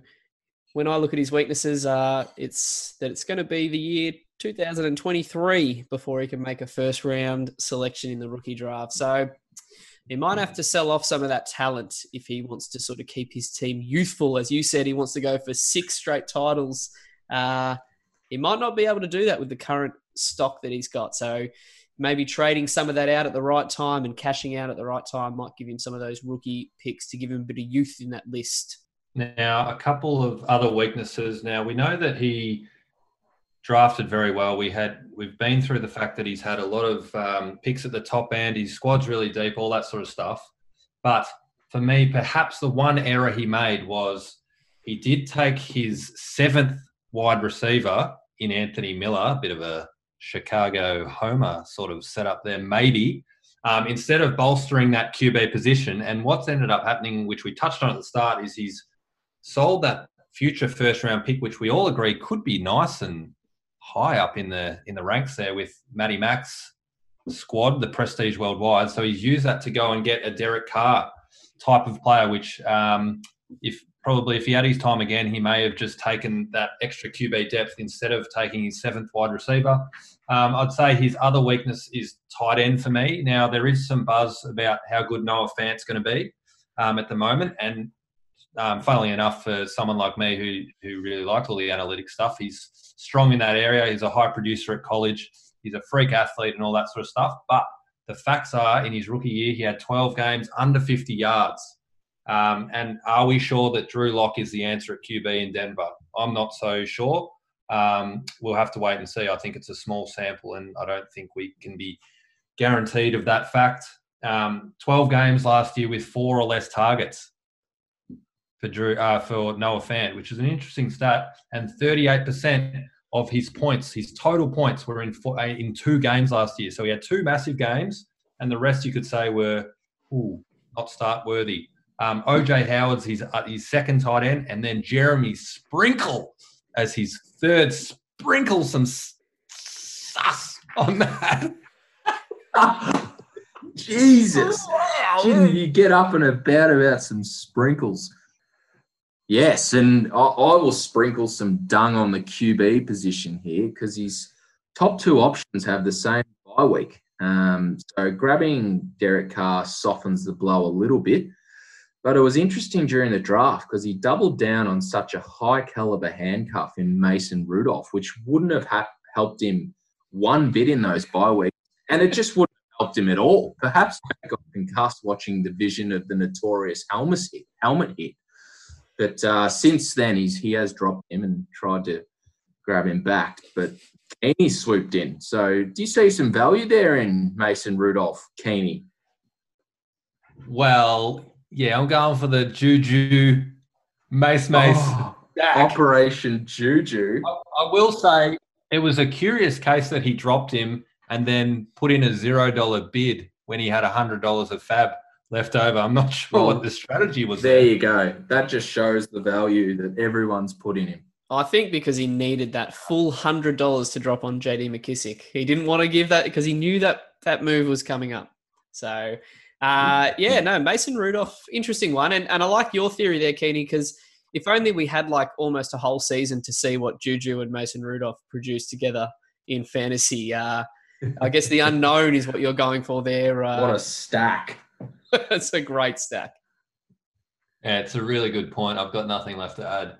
when I look at his weaknesses, uh, it's that it's going to be the year 2023 before he can make a first round selection in the rookie draft. So he might have to sell off some of that talent if he wants to sort of keep his team youthful. As you said, he wants to go for six straight titles. Uh, he might not be able to do that with the current stock that he's got. So maybe trading some of that out at the right time and cashing out at the right time might give him some of those rookie picks to give him a bit of youth in that list. Now, a couple of other weaknesses. Now, we know that he drafted very well. We had we've been through the fact that he's had a lot of um, picks at the top end. His squad's really deep, all that sort of stuff. But for me, perhaps the one error he made was he did take his seventh wide receiver in Anthony Miller, a bit of a Chicago homer sort of setup there, maybe. Um, instead of bolstering that QB position, and what's ended up happening, which we touched on at the start, is he's sold that future first round pick, which we all agree could be nice and high up in the in the ranks there with Matty Max squad, the prestige worldwide. So he's used that to go and get a Derek Carr type of player, which um, if probably if he had his time again, he may have just taken that extra QB depth instead of taking his seventh wide receiver. Um, I'd say his other weakness is tight end for me. Now there is some buzz about how good Noah Fant's going to be um, at the moment, and um, funnily enough, for someone like me who who really liked all the analytic stuff, he's strong in that area. He's a high producer at college. He's a freak athlete and all that sort of stuff. But the facts are, in his rookie year, he had 12 games under 50 yards. Um, and are we sure that Drew Lock is the answer at QB in Denver? I'm not so sure. Um, we'll have to wait and see. I think it's a small sample, and I don't think we can be guaranteed of that fact. Um, 12 games last year with four or less targets for Drew uh, for Noah Fant, which is an interesting stat. And 38% of his points, his total points, were in four, uh, in two games last year. So he had two massive games, and the rest you could say were ooh, not start worthy. Um, OJ Howard's his, uh, his second tight end, and then Jeremy Sprinkle as his third. Sprinkle some sus on that. Jesus. Didn't you get up and about about some sprinkles? Yes, and I, I will sprinkle some dung on the QB position here because his top two options have the same bye week. Um, so grabbing Derek Carr softens the blow a little bit. But it was interesting during the draft because he doubled down on such a high caliber handcuff in Mason Rudolph, which wouldn't have ha- helped him one bit in those bye weeks. And it just wouldn't have helped him at all. Perhaps I got concussed watching the vision of the notorious helmet hit. Helmet hit. But uh, since then, he's he has dropped him and tried to grab him back. But Keeney swooped in. So do you see some value there in Mason Rudolph, Keeney? Well, yeah, I'm going for the Juju Mace Mace. Oh, Operation Juju. I, I will say it was a curious case that he dropped him and then put in a zero dollar bid when he had a hundred dollars of FAAB left over. I'm not sure Well, what the strategy was. There you go. That just shows the value that everyone's put in him. I think because he needed that full hundred dollars to drop on JD McKissic. He didn't want to give that because he knew that that move was coming up. So uh, yeah, no, Mason Rudolph, interesting one. And and I like your theory there, Keeney, because if only we had like almost a whole season to see what Juju and Mason Rudolph produced together in fantasy. Uh, I guess the unknown is what you're going for there. Uh, What a stack. it's a great stack. Yeah, it's a really good point. I've got nothing left to add.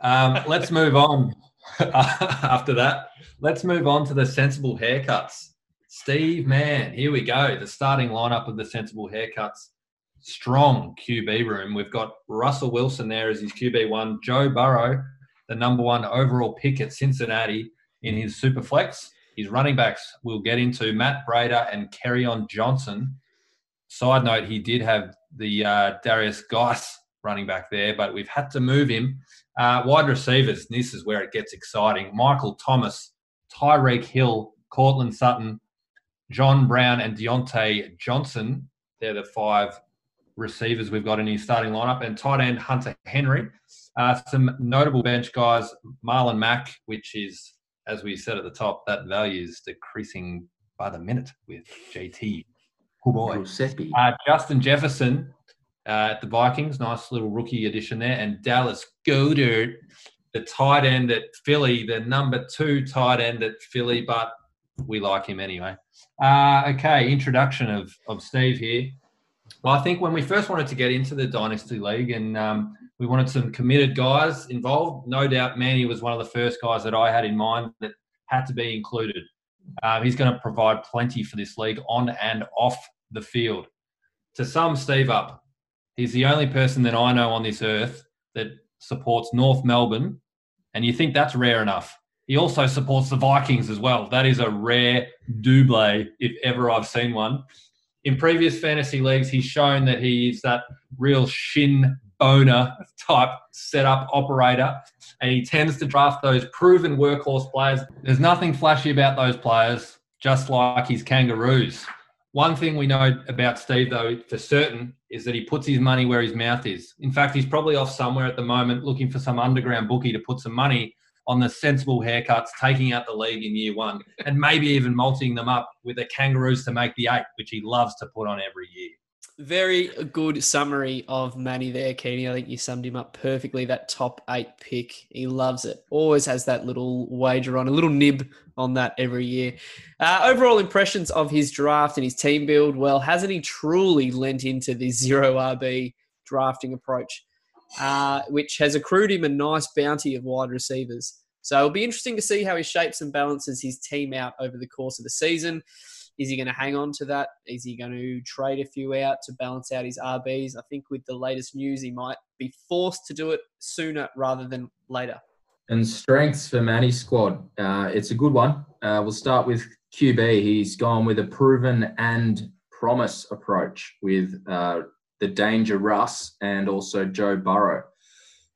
Um, let's move on after that. Let's move on to the sensible haircuts. Steve Mann, here we go. The starting lineup of the sensible haircuts. Strong QB room. We've got Russell Wilson there as his QB1, Joe Burrow, the number one overall pick at Cincinnati in his super flex. His running backs we'll get into Matt Breida and on Johnson. Side note, he did have the uh, Derrius Guice running back there, but we've had to move him. Uh, wide receivers, this is where it gets exciting. Michael Thomas, Tyreek Hill, Courtland Sutton, John Brown, and Diontae Johnson. They're the five receivers we've got in his starting lineup. And tight end Hunter Henry. Uh, some notable bench guys, Marlon Mack, which is, as we said at the top, that value is decreasing by the minute with JT. Boy. Uh, Justin Jefferson uh, at the Vikings, nice little rookie addition there, and Dallas Goedert, the tight end at Philly, the number two tight end at Philly, but we like him anyway. Uh, okay, introduction of of Steve here. Well, I think when we first wanted to get into the Dynasty League and um, we wanted some committed guys involved, no doubt Manny was one of the first guys that I had in mind that had to be included. Um, he's going to provide plenty for this league on and off the field. To sum Steve up, he's the only person that I know on this earth that supports North Melbourne, and you think that's rare enough. He also supports the Vikings as well. That is a rare double, if ever I've seen one. In previous fantasy leagues, he's shown that he is that real shin boner type setup operator. and he tends to draft those proven workhorse players. There's nothing flashy about those players, just like his kangaroos. One thing we know about Steve, though, for certain, is that he puts his money where his mouth is. In fact, he's probably off somewhere at the moment looking for some underground bookie to put some money on the sensible haircuts, taking out the league in year one, and maybe even multing them up with the Kangaroos to make the eight, which he loves to put on every year. Very good summary of Manny there, Keeney. I think you summed him up perfectly. That top eight pick, he loves it. Always has that little wager on, a little nib on that every year. Uh, overall impressions of his draft and his team build. Well, hasn't he truly lent into the zero RB drafting approach, uh, which has accrued him a nice bounty of wide receivers? So it'll be interesting to see how he shapes and balances his team out over the course of the season. Is he going to hang on to that? Is he going to trade a few out to balance out his RBs? I think with the latest news, he might be forced to do it sooner rather than later. And strengths for Manny's squad. Uh, it's a good one. Uh, we'll start with QB. He's gone with a proven and promise approach with uh, the Danger Russ and also Joe Burrow,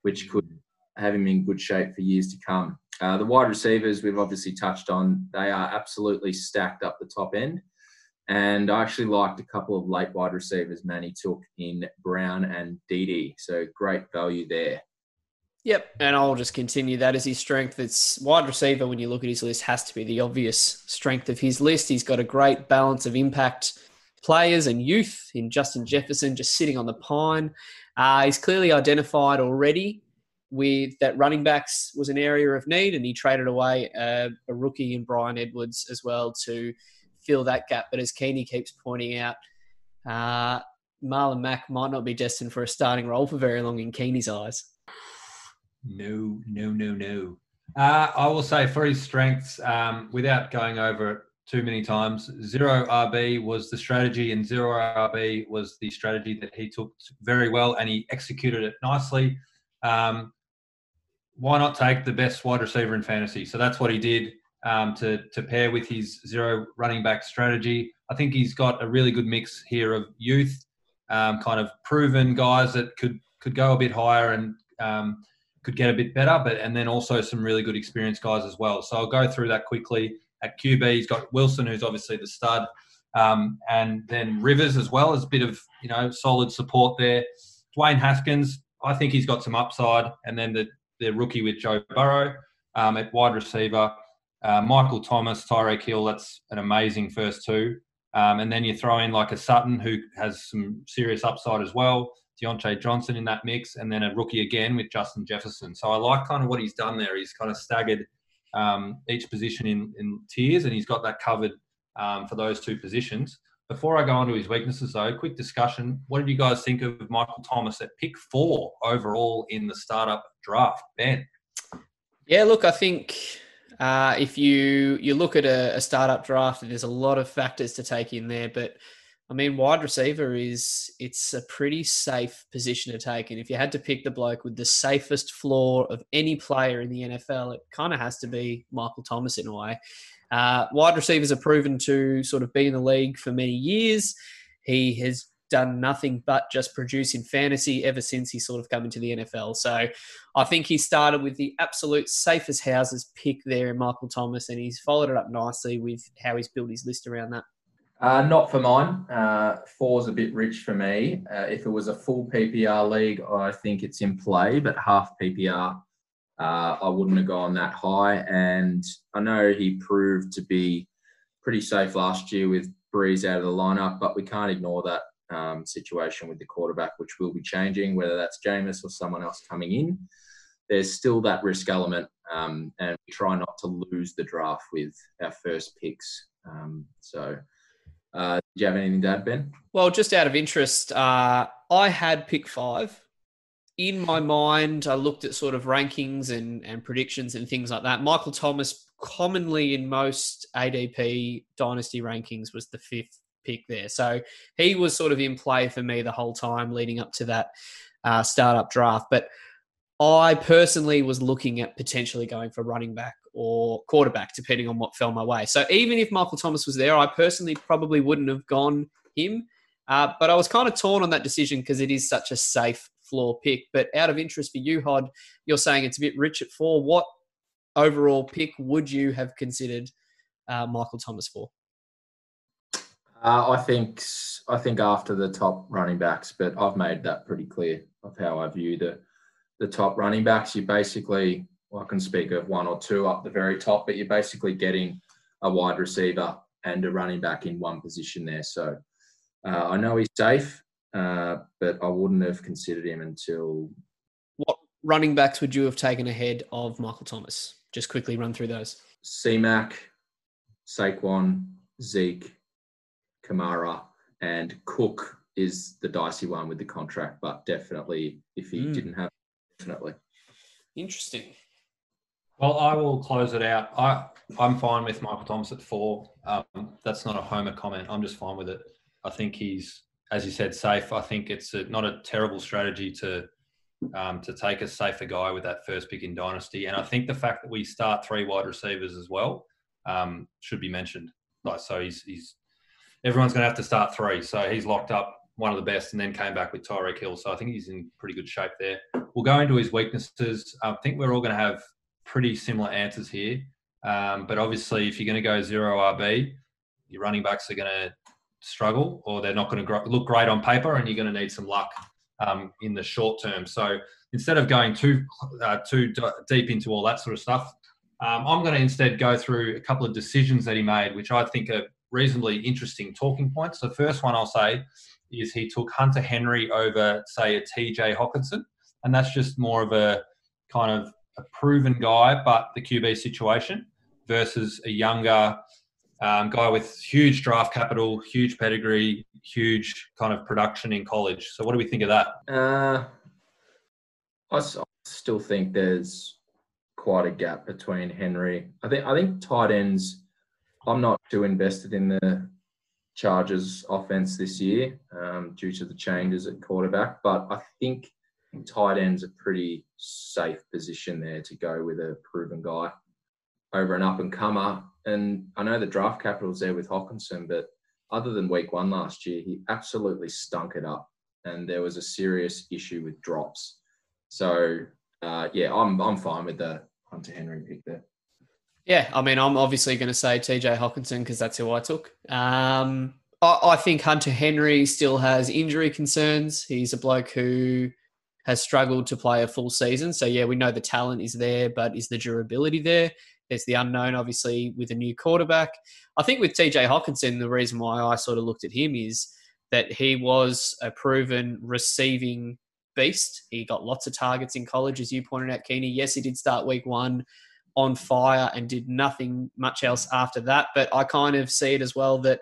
which could have him in good shape for years to come. Uh, the wide receivers we've obviously touched on, they are absolutely stacked up the top end. And I actually liked a couple of late wide receivers Manny took in Brown and Didi. So great value there. Yep, and I'll just continue that as his strength. It's wide receiver when you look at his list has to be the obvious strength of his list. He's got a great balance of impact players and youth in Justin Jefferson just sitting on the pine. Uh, he's clearly identified already with that running backs was an area of need, and he traded away a, a rookie in Bryan Edwards as well to fill that gap. But as Keeney keeps pointing out, uh, Marlon Mack might not be destined for a starting role for very long in Keeney's eyes. No, no, no, no. Uh, I will say for his strengths, um, without going over it too many times, zero RB was the strategy, and zero RB was the strategy that he took very well, and he executed it nicely. Um, why not take the best wide receiver in fantasy? So that's what he did um, to to pair with his zero running back strategy. I think he's got a really good mix here of youth, um, kind of proven guys that could could go a bit higher and um, could get a bit better, but and then also some really good experienced guys as well. So I'll go through that quickly. At QB, he's got Wilson, who's obviously the stud, um, and then Rivers as well as a bit of you know solid support there. Dwayne Haskins, I think he's got some upside, and then the the rookie with Joe Burrow um, at wide receiver. Uh, Michael Thomas, Tyreek Hill, that's an amazing first two. Um, and then you throw in like a Sutton who has some serious upside as well. Diontae Johnson in that mix, and then a rookie again with Justin Jefferson. So I like kind of what he's done there. He's kind of staggered um, each position in, in tiers, and he's got that covered um, for those two positions. Before I go on to his weaknesses, though, quick discussion. What did you guys think of Michael Thomas at pick four overall in the startup draft? Ben? Yeah, look, I think uh, if you you look at a, a startup draft, and there's a lot of factors to take in there, but I mean, wide receiver is it's a pretty safe position to take, and if you had to pick the bloke with the safest floor of any player in the NFL, it kind of has to be Michael Thomas in a way. Uh, wide receivers are proven to sort of be in the league for many years. He has done nothing but just produce in fantasy ever since he sort of come into the NFL. So I think he started with the absolute safest houses pick there in Michael Thomas, and he's followed it up nicely with how he's built his list around that. Uh, not for mine. Uh, four's a bit rich for me. Uh, if it was a full PPR league, I think it's in play, but half PPR, uh, I wouldn't have gone that high. And I know he proved to be pretty safe last year with Brees out of the lineup, but we can't ignore that um, situation with the quarterback, which will be changing, whether that's Jameis or someone else coming in. There's still that risk element, um, and we try not to lose the draft with our first picks. Um, so, uh, do you have anything to add, Ben? Well, just out of interest, uh, I had pick five in my mind, I looked at sort of rankings and, and predictions and things like that. Michael Thomas, commonly in most ADP dynasty rankings, was the fifth pick there. So he was sort of in play for me the whole time leading up to that uh, startup draft. But I personally was looking at potentially going for running back or quarterback, depending on what fell my way. So even if Michael Thomas was there, I personally probably wouldn't have gone him. Uh, but I was kind of torn on that decision because it is such a safe floor pick. But out of interest for you, Hod, you're saying it's a bit rich at four. What overall pick would you have considered uh, Michael Thomas for? Uh, I think I think after the top running backs, but I've made that pretty clear of how I view the the top running backs. You basically, well, I can speak of one or two up the very top, but you're basically getting a wide receiver and a running back in one position there. So uh, I know he's safe, uh, but I wouldn't have considered him until. What running backs would you have taken ahead of Michael Thomas? Just quickly run through those. CMAC, Saquon, Zeke, Kamara, and Cook is the dicey one with the contract, but definitely if he Mm. didn't have, definitely. Interesting. Well, I will close it out. I I'm fine with Michael Thomas at four. Um, that's not a homer comment. I'm just fine with it. I think he's, as you said, safe. I think it's a, not a terrible strategy to um, to take a safer guy with that first pick in dynasty. And I think the fact that we start three wide receivers as well um, should be mentioned. Like so, he's he's everyone's going to have to start three. So he's locked up one of the best, and then came back with Tyreek Hill. So I think he's in pretty good shape there. We'll go into his weaknesses. I think we're all going to have pretty similar answers here. Um, but obviously, if you're going to go zero RB, your running backs are going to struggle, or they're not going to look great on paper, and you're going to need some luck um, in the short term. So instead of going too uh, too deep into all that sort of stuff, um, I'm going to instead go through a couple of decisions that he made, which I think are reasonably interesting talking points. The first one I'll say is he took Hunter Henry over, say, a TJ Hockenson, and that's just more of a kind of a proven guy, but the QB situation versus a younger um, guy with huge draft capital, huge pedigree, huge kind of production in college. So, what do we think of that? Uh, I still think there's quite a gap between Henry. I think I think tight ends. I'm not too invested in the Chargers offense this year um, due to the changes at quarterback, but I think tight end's a pretty safe position there to go with a proven guy over an up and comer. And I know the draft capital's there with Hockenson, but other than week one last year, he absolutely stunk it up and there was a serious issue with drops. So uh, yeah, I'm I'm fine with the Hunter Henry pick there. Yeah, I mean, I'm obviously going to say TJ Hockenson because that's who I took. Um, I, I think Hunter Henry still has injury concerns. He's a bloke who has struggled to play a full season. So, yeah, we know the talent is there, but is the durability there? There's the unknown, obviously, with a new quarterback. I think with TJ Hockenson, the reason why I sort of looked at him is that he was a proven receiving beast. He got lots of targets in college, as you pointed out, Keeney. Yes, he did start week one on fire and did nothing much else after that. But I kind of see it as well that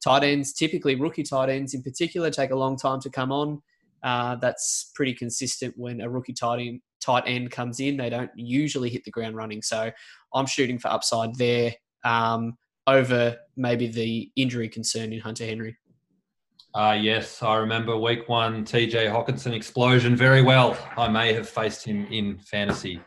tight ends, typically rookie tight ends in particular, take a long time to come on. Uh, that's pretty consistent when a rookie tight end, tight end comes in. They don't usually hit the ground running. So I'm shooting for upside there um, over maybe the injury concern in Hunter Henry. Uh, yes, I remember week one TJ Hockenson explosion very well. I may have faced him in fantasy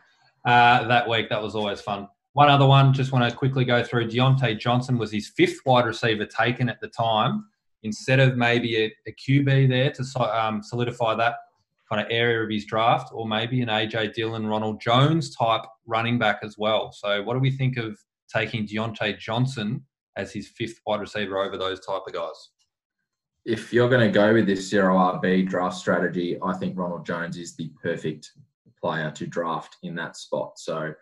uh, that week. That was always fun. One other one, just want to quickly go through. Diontae Johnson was his fifth wide receiver taken at the time. Instead of maybe a, a QB there to um, solidify that kind of area of his draft, or maybe an AJ Dillon, Ronald Jones type running back as well. So, what do we think of taking Diontae Johnson as his fifth wide receiver over those type of guys? If you're going to go with this zero RB draft strategy, I think Ronald Jones is the perfect player to draft in that spot. So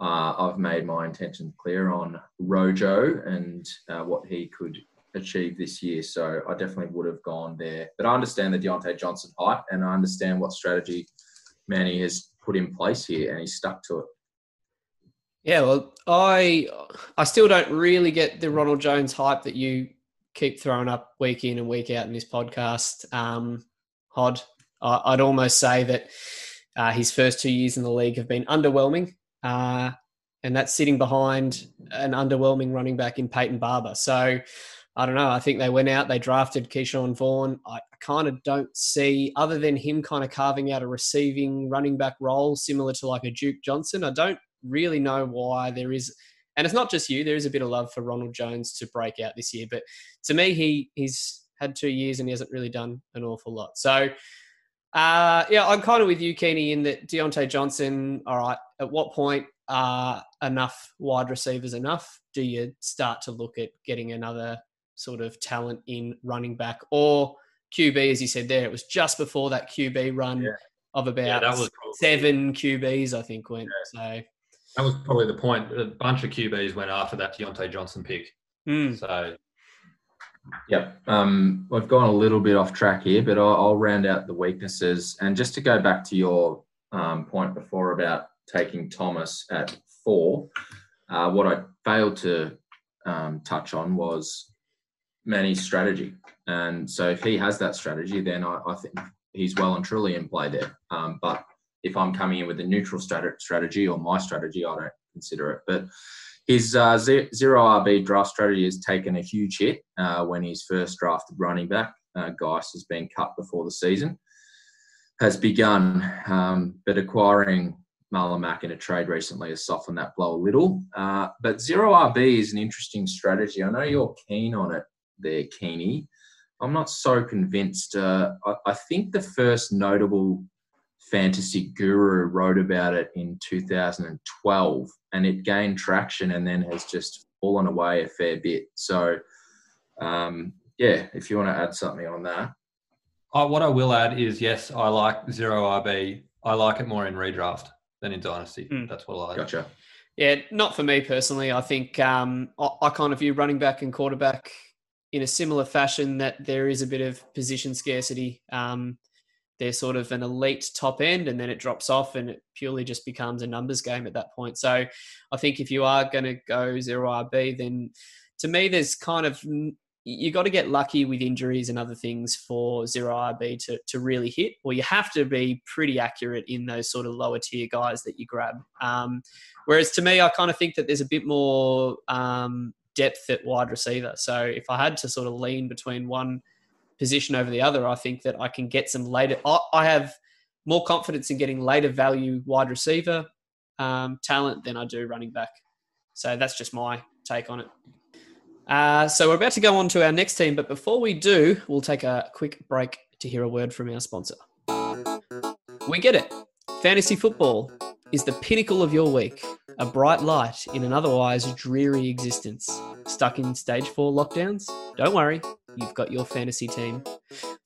uh, I've made my intentions clear on Rojo and uh, what he could achieve this year. So I definitely would have gone there. But I understand the Diontae Johnson hype and I understand what strategy Manny has put in place here and he's stuck to it. Yeah, well, I I still don't really get the Ronald Jones hype that you keep throwing up week in and week out in this podcast. Um, Hod, I, I'd almost say that uh, his first two years in the league have been underwhelming, uh, and that's sitting behind an underwhelming running back in Peyton Barber. So I don't know. I think they went out, they drafted Ke'Shawn Vaughn. I kind of don't see, other than him kind of carving out a receiving running back role similar to like a Duke Johnson, I don't really know why there is and it's not just you there is a bit of love for ronald jones to break out this year but to me he he's had two years and he hasn't really done an awful lot so Uh, yeah, I'm kind of with you, Keeney, in that Diontae Johnson. All right, at what point are enough wide receivers enough? Do you start to look at getting another sort of talent in running back or QB? As you said there, it was just before that QB run Yeah. of about Yeah, seven QBs, I think, went. So, That was probably the point. A bunch of QBs went after that Diontae Johnson pick. hmm. So Yep. Um, we've gone a little bit off track here, but I'll, I'll round out the weaknesses. And just to go back to your um, point before about taking Thomas at four, uh, what I failed to um, touch on was Manny's strategy. And so if he has that strategy, then I, I think he's well and truly in play there. Um, but if I'm coming in with a neutral strat- strategy or my strategy, I don't consider it. But his uh, ze- zero RB draft strategy has taken a huge hit uh, when he's first drafted running back. Uh, Guice has been cut before the season has begun, um, but acquiring Marlon Mack in a trade recently has softened that blow a little. Uh, but zero RB is an interesting strategy. I know you're keen on it there, Keeney. I'm not so convinced. Uh, I, I think the first notable fantasy guru wrote about it in 2012 and it gained traction and then has just fallen away a fair bit. So, um, yeah, if you want to add something on that. Uh, what I will add is yes, I like zero RB. I like it more in redraft than in dynasty. Mm. That's what I like. Gotcha. Yeah, not for me personally. I think um, I, I kind of view running back and quarterback in a similar fashion that there is a bit of position scarcity. Um, they're sort of an elite top end and then it drops off and it purely just becomes a numbers game at that point. So I think if you are going to go zero RB, then to me, there's kind of you got to get lucky with injuries and other things for zero RB to, to really hit, or you have to be pretty accurate in those sort of lower tier guys that you grab. Um, whereas to me, I kind of think that there's a bit more um, depth at wide receiver. So if I had to sort of lean between one position over the other, I think that I can get some later. I, have more confidence in getting later value wide receiver um, talent than I do running back. So that's just my take on it. Uh, so we're about to go on to our next team, but before we do, we'll take a quick break to hear a word from our sponsor. We get it. Fantasy football is the pinnacle of your week, a bright light in an otherwise dreary existence. Stuck in stage four lockdowns? Don't worry, you've got your fantasy team.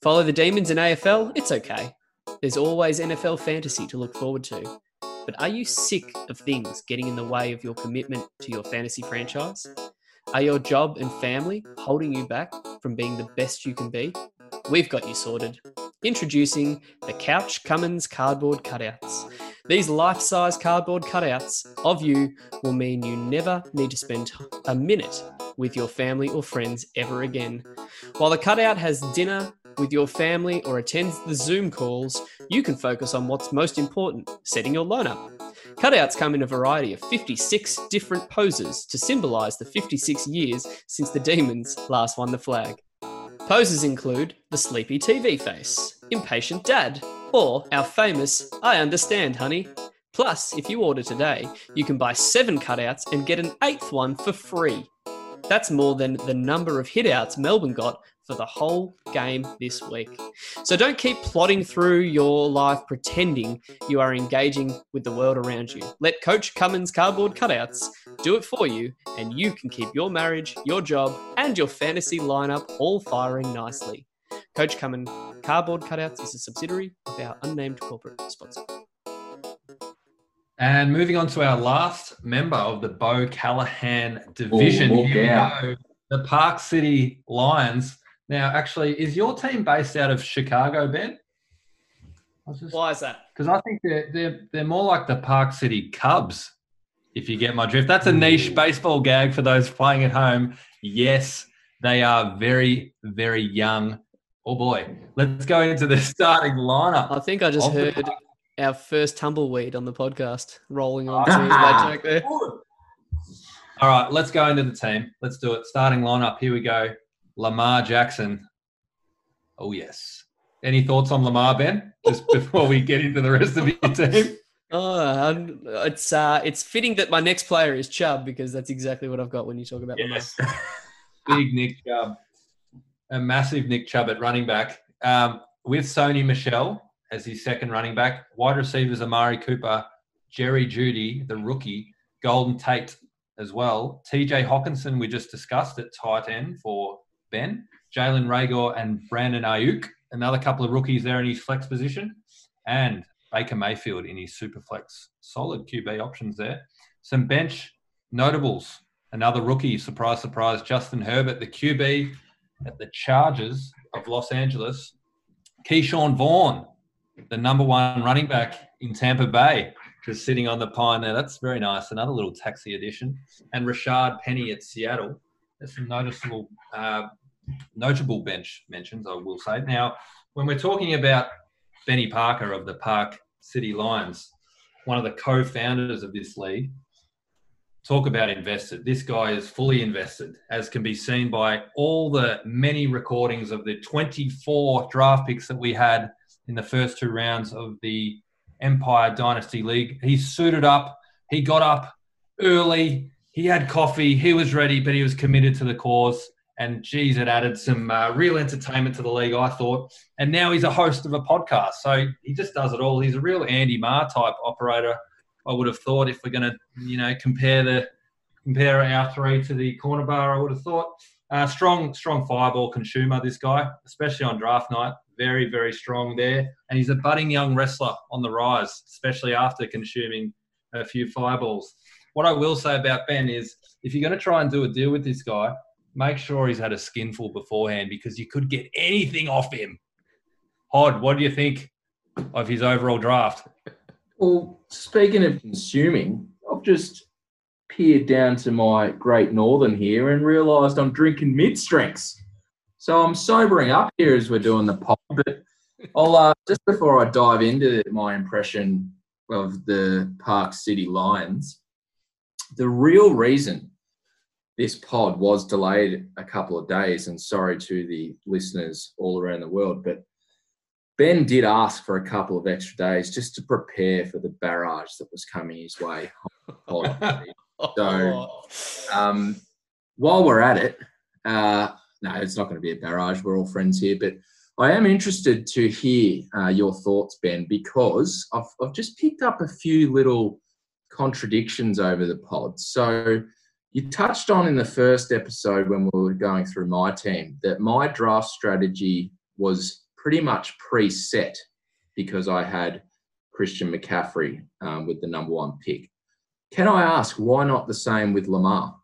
Follow the Demons in AFL? It's okay. There's always NFL fantasy to look forward to. But are you sick of things getting in the way of your commitment to your fantasy franchise? Are your job and family holding you back from being the best you can be? We've got you sorted. Introducing the Couch Cummins cardboard cutouts. These life size cardboard cutouts of you will mean you never need to spend a minute with your family or friends ever again. While the cutout has dinner with your family or attends the Zoom calls, you can focus on what's most important setting your loan up. Cutouts come in a variety of 56 different poses to symbolise the 56 years since the Demons last won the flag. Poses include the sleepy TV face, impatient dad, or our famous I understand, honey. Plus, if you order today, you can buy seven cutouts and get an eighth one for free. That's more than the number of hitouts Melbourne got for the whole game this week. So don't keep plodding through your life pretending you are engaging with the world around you. Let Coach Cummins Cardboard Cutouts do it for you, and you can keep your marriage, your job, and your fantasy lineup all firing nicely. Coach Cummins Cardboard Cutouts is a subsidiary of our unnamed corporate sponsor. And moving on to our last member of the Bo Callahan division, oh, look here we go, the Park City Lions. Now, actually, is your team based out of Chicago, Ben? Because Why is that? Because I think they're, they're they're more like the Park City Cubs, if you get my drift. That's a niche baseball gag for those playing at home. Yes, they are very very young. Oh boy, let's go into the starting lineup. I think I just of the heard our first tumbleweed on the podcast rolling on to that joke there. All right, let's go into the team. Let's do it. Starting lineup. Here we go. Lamar Jackson. Oh yes. Any thoughts on Lamar, Ben? Just before we get into the rest of your team. Oh, I'm- it's uh, it's fitting that my next player is Chubb because that's exactly what I've got when you talk about Lamar. Yes. Big Nick Chubb. A massive Nick Chubb at running back. Um, with Sony Michel as his second running back. Wide receivers Amari Cooper, Jerry Jeudy, the rookie, Golden Tate as well. TJ Hockenson, we just discussed at tight end for Ben. Jalen Reagor and Brandon Aiyuk, another couple of rookies there in his flex position. And Baker Mayfield in his super flex. Solid QB options there. Some bench notables. Another rookie, surprise, surprise, Justin Herbert, the QB at the Chargers of Los Angeles. Ke'Shawn Vaughn, the number one running back in Tampa Bay, just sitting on the pine there. That's very nice. Another little taxi addition. And Rashaad Penny at Seattle. There's some noticeable, uh, notable bench mentions, I will say. Now, when we're talking about Benny Parker of the Park City Lions, one of the co-founders of this league, talk about invested. This guy is fully invested, as can be seen by all the many recordings of the 24 draft picks that we had in the first two rounds of the Empire Dynasty League. He suited up, he got up early, he had coffee, he was ready, but he was committed to the cause. And geez, it added some uh, real entertainment to the league, I thought. And now he's a host of a podcast. So he just does it all. He's a real Andy Maher type operator I would have thought if we're going to, you know, compare the compare our three to the corner bar, I would have thought uh, strong, strong fireball consumer. This guy, especially on draft night, very, very strong there, and he's a budding young wrestler on the rise, especially after consuming a few fireballs. What I will say about Ben is, if you're going to try and do a deal with this guy, make sure he's had a skinful beforehand because you could get anything off him. Hod, what do you think of his overall draft? Well, speaking of consuming, I've just peered down to my Great Northern here and realised I'm drinking mid strengths. So I'm sobering up here as we're doing the pod. But I'll uh, just before I dive into my impression of the Park City Lions, the real reason this pod was delayed a couple of days, and sorry to the listeners all around the world, but Ben did ask for a couple of extra days just to prepare for the barrage that was coming his way. so, um, while we're at it, uh, no, it's not going to be a barrage. We're all friends here, but I am interested to hear uh, your thoughts, Ben, because I've, I've just picked up a few little contradictions over the pod. So, you touched on in the first episode when we were going through my team that my draft strategy was pretty much preset because I had Christian McCaffrey um, with the number one pick. Can I ask why not the same with Lamar?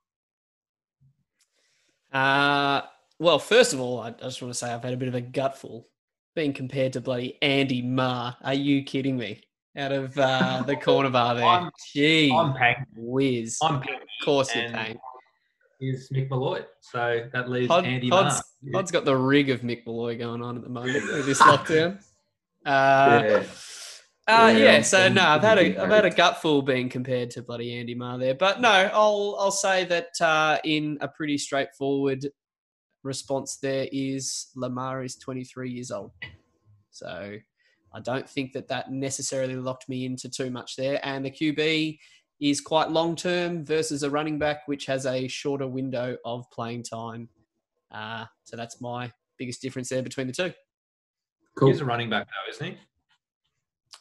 Uh, well, first of all, I just want to say I've had a bit of a gutful being compared to bloody Andy Maher. Are you kidding me? Out of uh, the corner bar there. I'm, Gee, I'm paying. whiz. I'm paying. Of course you're and- paying. Is Mick Molloy. So that leaves Hod, Andy Maher. Hod's, Hod's got the rig of Mick Molloy going on at the moment with this lockdown. Uh, Yeah. Uh, Yeah, yeah, so no, I've had a I've had a gutful being compared to bloody Andy Maher there, but no, I'll I'll say that uh, in a pretty straightforward response there is Lamar is 23 years old, so I don't think that that necessarily locked me into too much there, and the QB is quite long term versus a running back which has a shorter window of playing time, uh, so that's my biggest difference there between the two. Cool. He's a running back though, isn't he?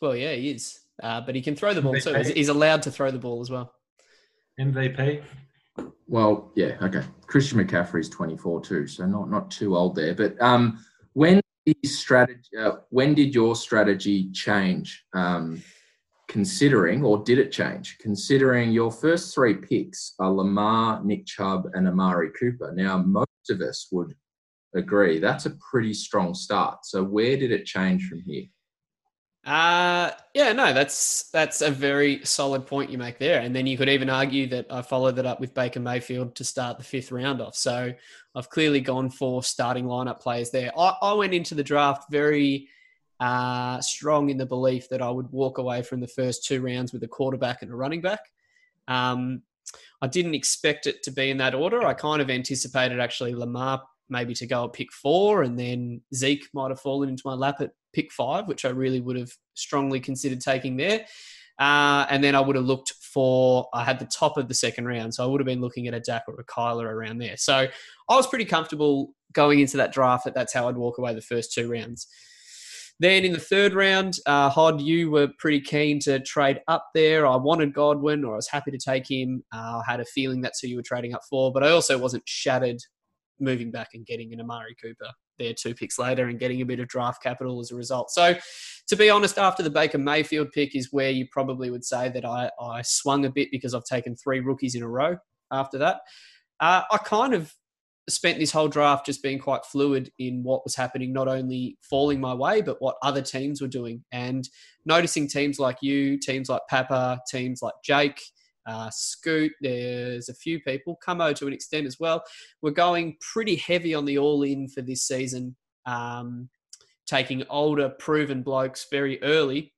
Well, yeah, he is. Uh, but he can throw the ball too. MVP. He's, he's allowed to throw the ball as well. MVP. Well, yeah, okay. Christian McCaffrey's 24 too, so not not too old there. But um, when his strategy, uh, when did your strategy change? Um, considering, or did it change? Considering your first three picks are Lamar, Nick Chubb, and Amari Cooper. Now, most of us would agree that's a pretty strong start. So, where did it change from here? Uh yeah, no, that's that's a very solid point you make there. And then you could even argue that I followed that up with Baker Mayfield to start the fifth round off. So I've clearly gone for starting lineup players there. I, I went into the draft very uh, strong in the belief that I would walk away from the first two rounds with a quarterback and a running back. Um, I didn't expect it to be in that order. I kind of anticipated actually Lamar maybe to go at pick four, and then Zeke might have fallen into my lap at pick five, which I really would have strongly considered taking there. Uh, and then I would have looked for, I had the top of the second round. So I would have been looking at a Dak or a Kyler around there. So I was pretty comfortable going into that draft that that's how I'd walk away the first two rounds. Then in the third round, uh, Hod, you were pretty keen to trade up there. I wanted Godwin, or I was happy to take him. Uh, I had a feeling that's who you were trading up for, but I also wasn't shattered moving back and getting an Amari Cooper there two picks later and getting a bit of draft capital as a result. So, to be honest, after the Baker Mayfield pick is where you probably would say that I, I swung a bit because I've taken three rookies in a row after that. Uh, I kind of spent this whole draft just being quite fluid in what was happening, not only falling my way, but what other teams were doing. And noticing teams like you, teams like Papa, teams like Jake, uh, Scoot, there's a few people, Camo to an extent as well. We're going pretty heavy on the all in for this season, um, taking older, proven blokes very early.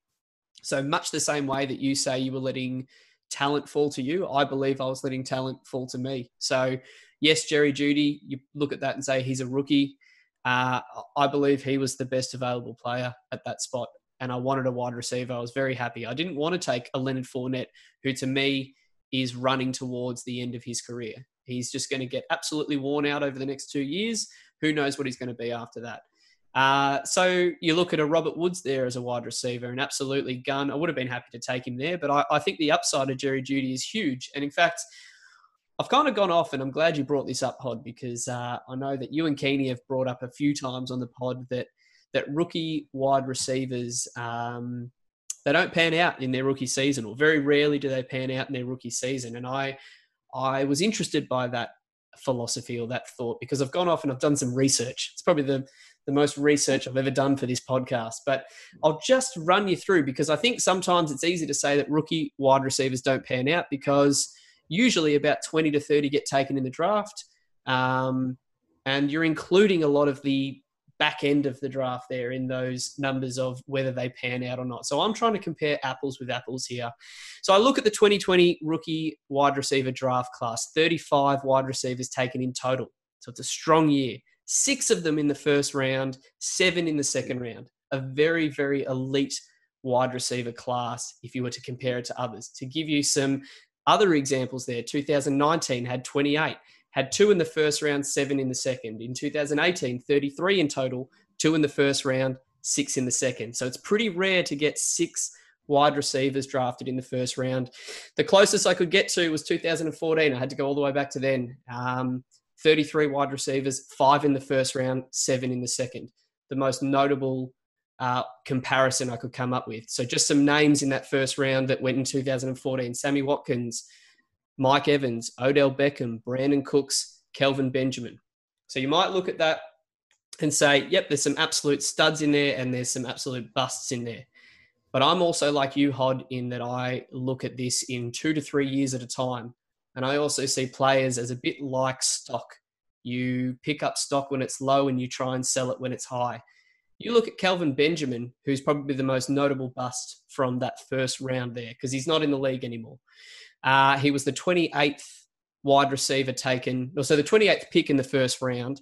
So, much the same way that you say you were letting talent fall to you, I believe I was letting talent fall to me. So, yes, Jerry Jeudy, you look at that and say he's a rookie. Uh, I believe he was the best available player at that spot, and I wanted a wide receiver. I was very happy. I didn't want to take a Leonard Fournette, who to me is running towards the end of his career. He's just going to get absolutely worn out over the next two years. Who knows what he's going to be after that? Uh, so you look at a Robert Woods there as a wide receiver, and absolutely gun. I would have been happy to take him there, but I, I think the upside of Jerry Jeudy is huge. And in fact, I've kind of gone off, and I'm glad you brought this up, Pod, because uh, I know that you and Keeney have brought up a few times on the pod that that rookie wide receivers um, they don't pan out in their rookie season, or very rarely do they pan out in their rookie season. And I I was interested by that philosophy or that thought because I've gone off and I've done some research. It's probably the the most research I've ever done for this podcast. But I'll just run you through because I think sometimes it's easy to say that rookie wide receivers don't pan out because usually about 20 to 30 get taken in the draft. Um, and you're including a lot of the back end of the draft there in those numbers of whether they pan out or not. So I'm trying to compare apples with apples here. So I look at the 2020 rookie wide receiver draft class 35 wide receivers taken in total. So it's a strong year. Six of them in the first round, seven in the second round. A very, very elite wide receiver class if you were to compare it to others. To give you some other examples there, 2019 had 28, had two in the first round, seven in the second. In 2018, 33 in total, two in the first round, six in the second. So it's pretty rare to get six wide receivers drafted in the first round. The closest I could get to was 2014. I had to go all the way back to then. Um, 33 wide receivers, five in the first round, seven in the second. The most notable uh, comparison I could come up with. So just some names in that first round that went in 2014: Sammy Watkins, Mike Evans, Odell Beckham, Brandin Cooks, Kelvin Benjamin. So you might look at that and say, "Yep, there's some absolute studs in there, and there's some absolute busts in there." But I'm also like you, Hod, in that I look at this in two to three years at a time. And I also see players as a bit like stock. You pick up stock when it's low and you try and sell it when it's high. You look at Kelvin Benjamin, who's probably the most notable bust from that first round there because he's not in the league anymore. Uh, he was the 28th wide receiver taken, or so the 28th pick in the first round.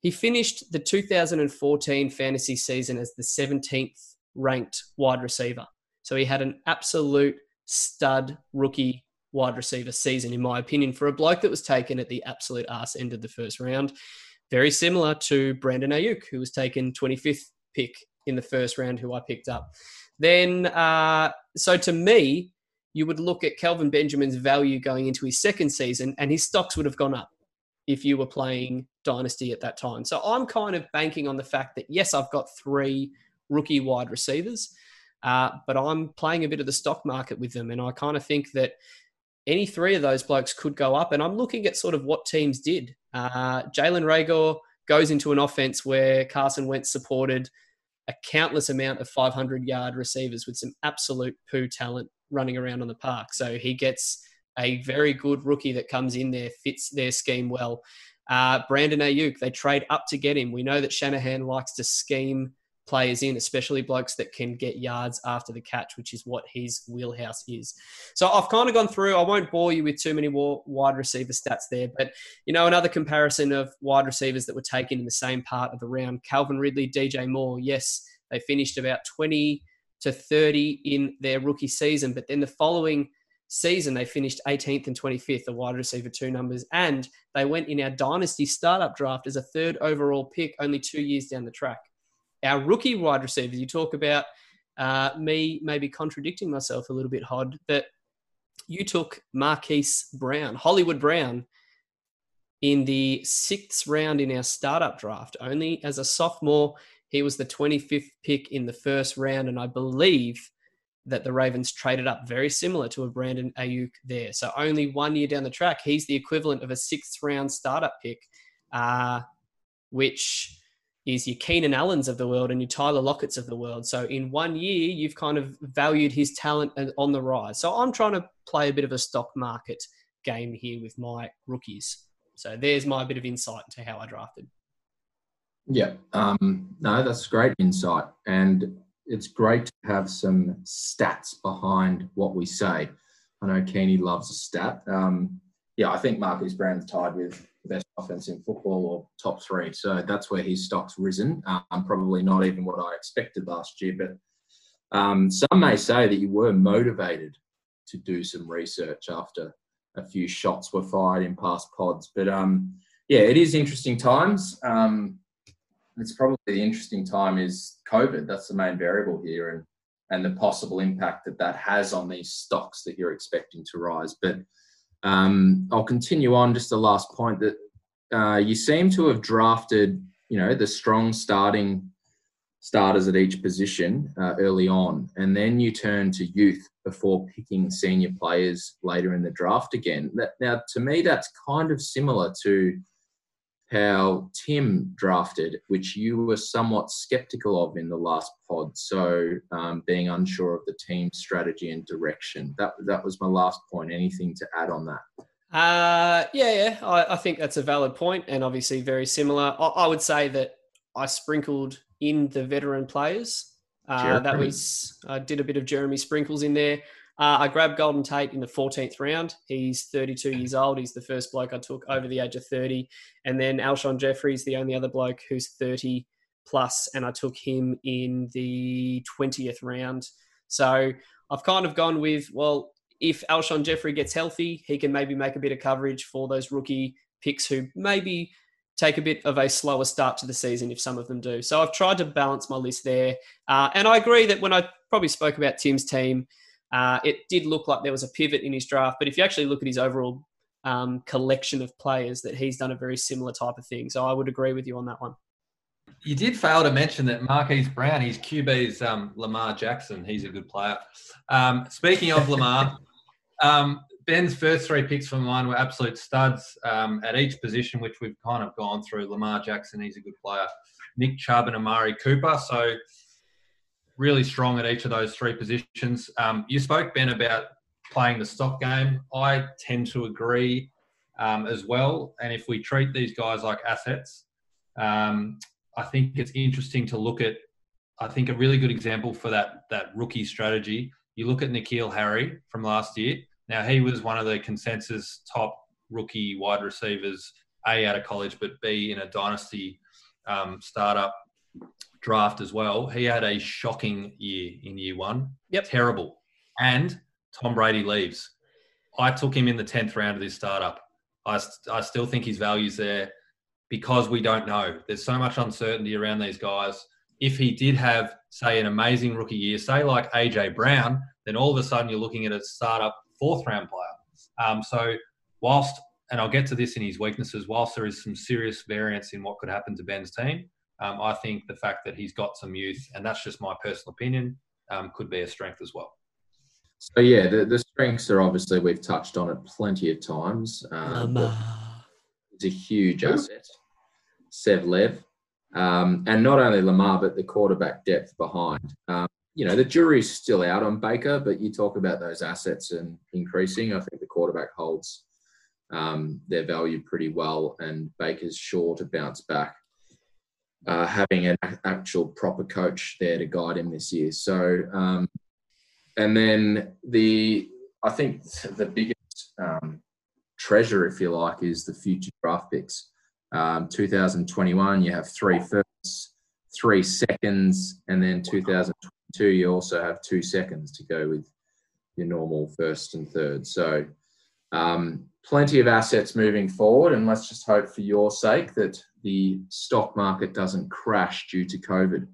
He finished the 2014 fantasy season as the 17th ranked wide receiver. So he had an absolute stud rookie wide receiver season, in my opinion, for a bloke that was taken at the absolute ass end of the first round. Very similar to Brandon Aiyuk, who was taken 25th pick in the first round, who I picked up. Then, uh, so to me, you would look at Kelvin Benjamin's value going into his second season, and his stocks would have gone up if you were playing Dynasty at that time. So I'm kind of banking on the fact that, yes, I've got three rookie wide receivers, uh, but I'm playing a bit of the stock market with them. And I kind of think that any three of those blokes could go up. And I'm looking at sort of what teams did. Uh, Jalen Reagor goes into an offense where Carson Wentz supported a countless amount of 500 yard receivers with some absolute poo talent running around on the park. So he gets a very good rookie that comes in there, fits their scheme well. Uh, Brandon Aiyuk, they trade up to get him. We know that Shanahan likes to scheme players in, especially blokes that can get yards after the catch, which is what his wheelhouse is. So I've kind of gone through. I won't bore you with too many wide receiver stats there, but you know another comparison of wide receivers that were taken in the same part of the round: Calvin Ridley, DJ Moore. Yes, they finished about twenty to thirty in their rookie season, but then the following season they finished 18th and 25th, the wide receiver two numbers, and they went in our dynasty startup draft as a third overall pick only two years down the track our rookie wide receivers, you talk about uh, me maybe contradicting myself a little bit, Hod, that you took Marquise Brown, Hollywood Brown, in the sixth round in our startup draft. Only as a sophomore, he was the 25th pick in the first round, and I believe that the Ravens traded up very similar to a Brandon Aiyuk there. So only one year down the track, he's the equivalent of a sixth round startup pick, uh, which is your Keenan Allens of the world and your Tyler Lockett's of the world. So in one year, you've kind of valued his talent on the rise. So I'm trying to play a bit of a stock market game here with my rookies. So there's my bit of insight into how I drafted. Yeah, um, no, that's great insight, and it's great to have some stats behind what we say. I know Keeney loves a stat. Um, yeah, I think Marcus Brown's tied with best offense in football or top three. So that's where his stock's risen. Um, probably not even what I expected last year, but um, some may say that you were motivated to do some research after a few shots were fired in past pods. But um, yeah, it is interesting times. Um, it's probably the interesting time is COVID. That's the main variable here, and and the possible impact that that has on these stocks that you're expecting to rise. But um, I'll continue on just the last point that uh, you seem to have drafted, you know, the strong starting starters at each position uh, early on, and then you turn to youth before picking senior players later in the draft again. That, now, to me, that's kind of similar to how Tim drafted, which you were somewhat skeptical of in the last pod. So, um, being unsure of the team strategy and direction. That that was my last point. Anything to add on that? Uh, yeah, yeah. I, I think that's a valid point, and obviously very similar. I, I would say that I sprinkled in the veteran players. Uh, that was I did a bit of Jeremy sprinkles in there. Uh, I grabbed Golden Tate in the 14th round. He's 32 years old. He's the first bloke I took over the age of 30. And then Alshon Jeffery's the only other bloke who's 30 plus, and I took him in the 20th round. So I've kind of gone with, well, if Alshon Jeffery gets healthy, he can maybe make a bit of coverage for those rookie picks who maybe take a bit of a slower start to the season if some of them do. So I've tried to balance my list there. Uh, and I agree that when I probably spoke about Tim's team, uh, it did look like there was a pivot in his draft, but if you actually look at his overall um, collection of players, that he's done a very similar type of thing. So I would agree with you on that one. You did fail to mention that Marquise Brown, his QB is um, Lamar Jackson. He's a good player. Um, speaking of Lamar, um, Ben's first three picks from mine were absolute studs um, at each position, which we've kind of gone through. Lamar Jackson, he's a good player. Nick Chubb and Amari Cooper. So really strong at each of those three positions. Um, you spoke, Ben, about playing the stock game. I tend to agree um, as well. And if we treat these guys like assets, um, I think it's interesting to look at. I think a really good example for that that rookie strategy. You look at N'Keal Harry from last year. Now he was one of the consensus top rookie wide receivers, a out of college, but b in a dynasty um, startup draft as well. He had a shocking year in year one. Yep. Terrible. And Tom Brady leaves. I took him in the 10th round of this startup. I, I still think his value's there because we don't know. There's so much uncertainty around these guys. If he did have, say, an amazing rookie year, say like AJ Brown, then all of a sudden you're looking at a startup fourth round player. Um, so, whilst, and I'll get to this in his weaknesses, whilst there is some serious variance in what could happen to Ben's team, um, I think the fact that he's got some youth, and that's just my personal opinion, um, could be a strength as well. So yeah, the, the strengths are obviously we've touched on it plenty of times. Um, it's a huge asset, Sev Lev, um, and not only Lamar but the quarterback depth behind. Um, you know the jury's still out on Baker, but you talk about those assets and increasing. I think the quarterback holds um, their value pretty well, and Baker's sure to bounce back uh, having an actual proper coach there to guide him this year. So, um, and then the I think the biggest um, treasure, if you like, is the future draft picks. Um, 2021, you have three firsts, three seconds, and then 2022, you also have two seconds to go with your normal first and third. So, um, plenty of assets moving forward, and let's just hope for your sake that the stock market doesn't crash due to COVID.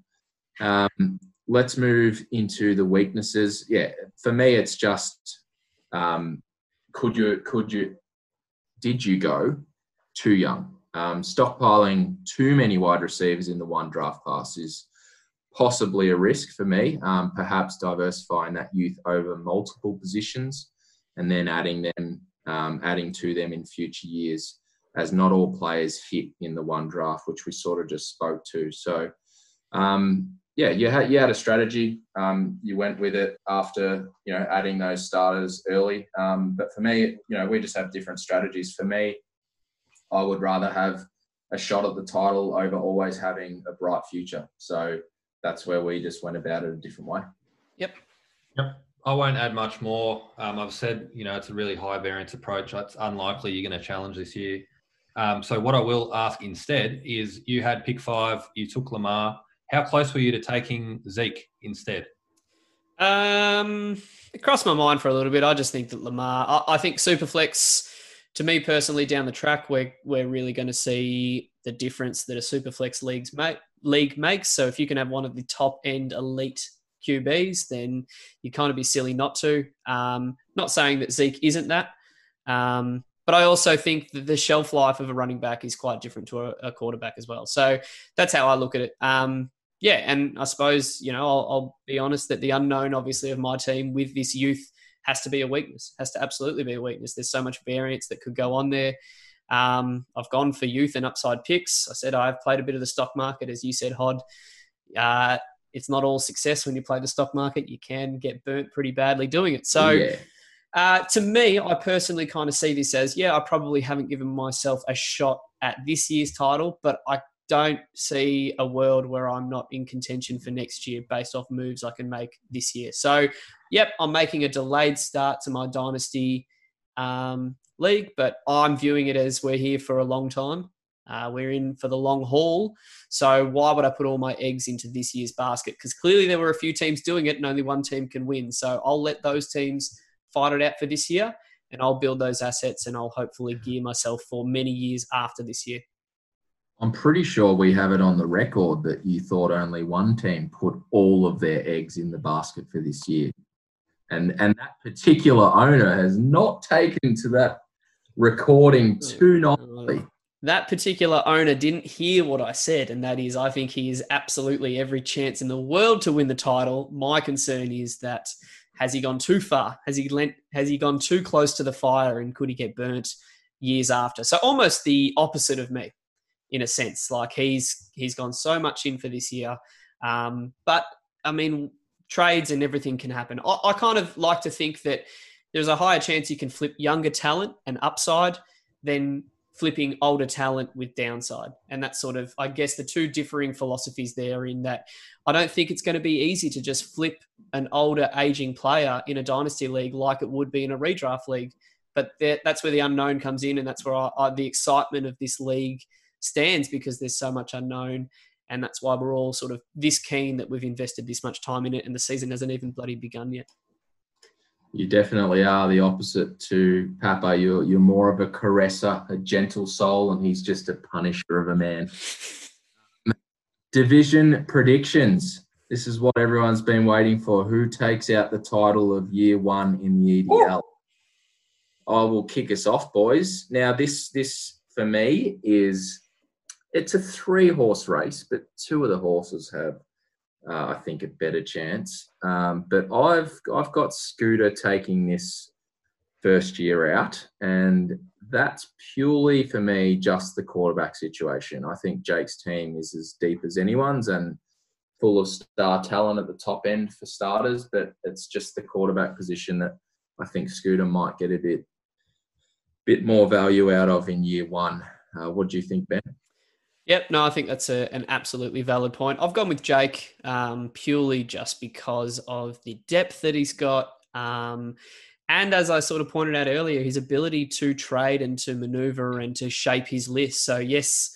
Um, let's move into the weaknesses. Yeah, for me, it's just um, could you could you did you go too young? Um, stockpiling too many wide receivers in the one draft class is possibly a risk for me. Um, perhaps diversifying that youth over multiple positions and then adding them, um, adding to them in future years, as not all players fit in the one draft, which we sort of just spoke to. So, um, yeah, you had you had a strategy. Um, you went with it after you know adding those starters early. Um, but for me, you know, we just have different strategies. For me, I would rather have a shot at the title over always having a bright future. So that's where we just went about it a different way. Yep. Yep. I won't add much more. Um, I've said, you know, it's a really high variance approach. It's unlikely you're going to challenge this year. Um, so what I will ask instead is you had pick five, you took Lamar. How close were you to taking Zeke instead? Um, it crossed my mind for a little bit. I just think that Lamar, I, I think Superflex, to me personally, down the track, we're, we're really going to see the difference that a Superflex leagues league makes. So if you can have one of the top end elite QBs, then you kind of be silly not to. Um, not saying that Zeke isn't that, um, but I also think that the shelf life of a running back is quite different to a, a quarterback as well. So that's how I look at it. Um, yeah, and I suppose you know I'll, I'll be honest that the unknown, obviously, of my team with this youth has to be a weakness. Has to absolutely be a weakness. There's so much variance that could go on there. Um, I've gone for youth and upside picks. I said I've played a bit of the stock market, as you said, Hod. Uh, it's not all success when you play the stock market. You can get burnt pretty badly doing it. So, yeah. Uh, to me, I personally kind of see this as yeah, I probably haven't given myself a shot at this year's title, but I don't see a world where I'm not in contention for next year based off moves I can make this year. So, yep, I'm making a delayed start to my dynasty um, league, but I'm viewing it as we're here for a long time. Uh, we're in for the long haul. So why would I put all my eggs into this year's basket? Because clearly there were a few teams doing it and only one team can win. So I'll let those teams fight it out for this year and I'll build those assets and I'll hopefully gear myself for many years after this year. I'm pretty sure we have it on the record that you thought only one team put all of their eggs in the basket for this year. And, and that particular owner has not taken to that recording too mm. nicely. That particular owner didn't hear what I said, and that is, I think he is absolutely every chance in the world to win the title. My concern is that has he gone too far? Has he lent? Has he gone too close to the fire, and could he get burnt years after? So almost the opposite of me, in a sense. Like he's he's gone so much in for this year, um, but I mean, trades and everything can happen. I, I kind of like to think that there's a higher chance you can flip younger talent and upside than flipping older talent with downside. And that's sort of, I guess, the two differing philosophies there in that I don't think it's going to be easy to just flip an older, aging player in a dynasty league like it would be in a redraft league. But that's where the unknown comes in, and that's where I, I, the excitement of this league stands because there's so much unknown. And that's why we're all sort of this keen that we've invested this much time in it, and the season hasn't even bloody begun yet. You definitely are the opposite to Papa. You're you're more of a caresser, a gentle soul, and he's just a punisher of a man. Division predictions. This is what everyone's been waiting for. Who takes out the title of year one in the EDL? I will kick us off, boys. Now, this this for me is it's a three horse race, but two of the horses have uh, I think, a better chance. Um, but I've I've got Scooter taking this first year out, and that's purely for me just the quarterback situation. I think Jake's team is as deep as anyone's and full of star talent at the top end for starters, but it's just the quarterback position that I think Scooter might get a bit bit more value out of in year one. Uh, what do you think, Ben? Yep, no, I think that's a, an absolutely valid point. I've gone with Jake um, purely just because of the depth that he's got. Um, and as I sort of pointed out earlier, his ability to trade and to maneuver and to shape his list. So, yes,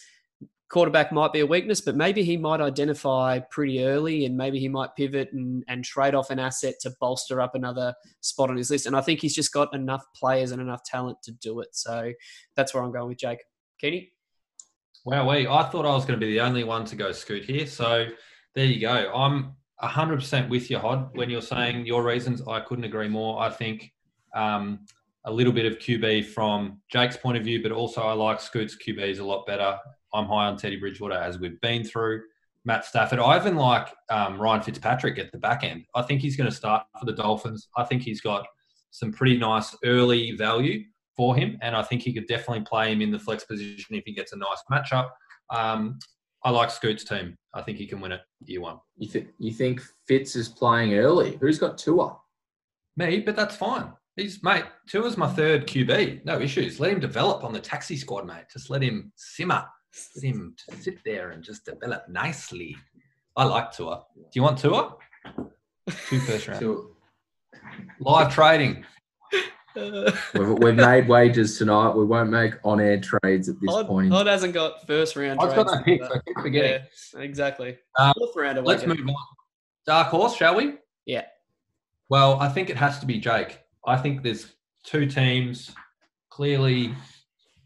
quarterback might be a weakness, but maybe he might identify pretty early and maybe he might pivot and, and trade off an asset to bolster up another spot on his list. And I think he's just got enough players and enough talent to do it. So that's where I'm going with Jake. Kenny? Wow, we I thought I was going to be the only one to go scoot here. So There you go. I'm 100% with you, Hod. When you're saying your reasons, I couldn't agree more. I think um, a little bit of QB from Jake's point of view, but also I like Scoot's QBs a lot better. I'm high on Teddy Bridgewater as we've been through. Matt Stafford. I even like um, Ryan Fitzpatrick at the back end. I think he's going to start for the Dolphins. I think he's got some pretty nice early value for him, and I think he could definitely play him in the flex position if he gets a nice matchup. Um, I like Scoot's team. I think he can win it year one. You, th- you think Fitz is playing early? Who's got Tua? Me, but that's fine. He's mate. Tua's my third QB. No issues. Let him develop on the taxi squad, mate. Just let him simmer. Let him sit there and just develop nicely. I like Tua. Do you want Tua? Two first round. Live trading. We've, we've made wages tonight. We won't make on-air trades at this Odd, point. Odd hasn't got first round. I've got trades no picks. I keep forgetting. Yeah, exactly. Um, Fourth round. Let's move on. Dark horse, shall we? Yeah. Well, I think it has to be Jake. I think there's two teams clearly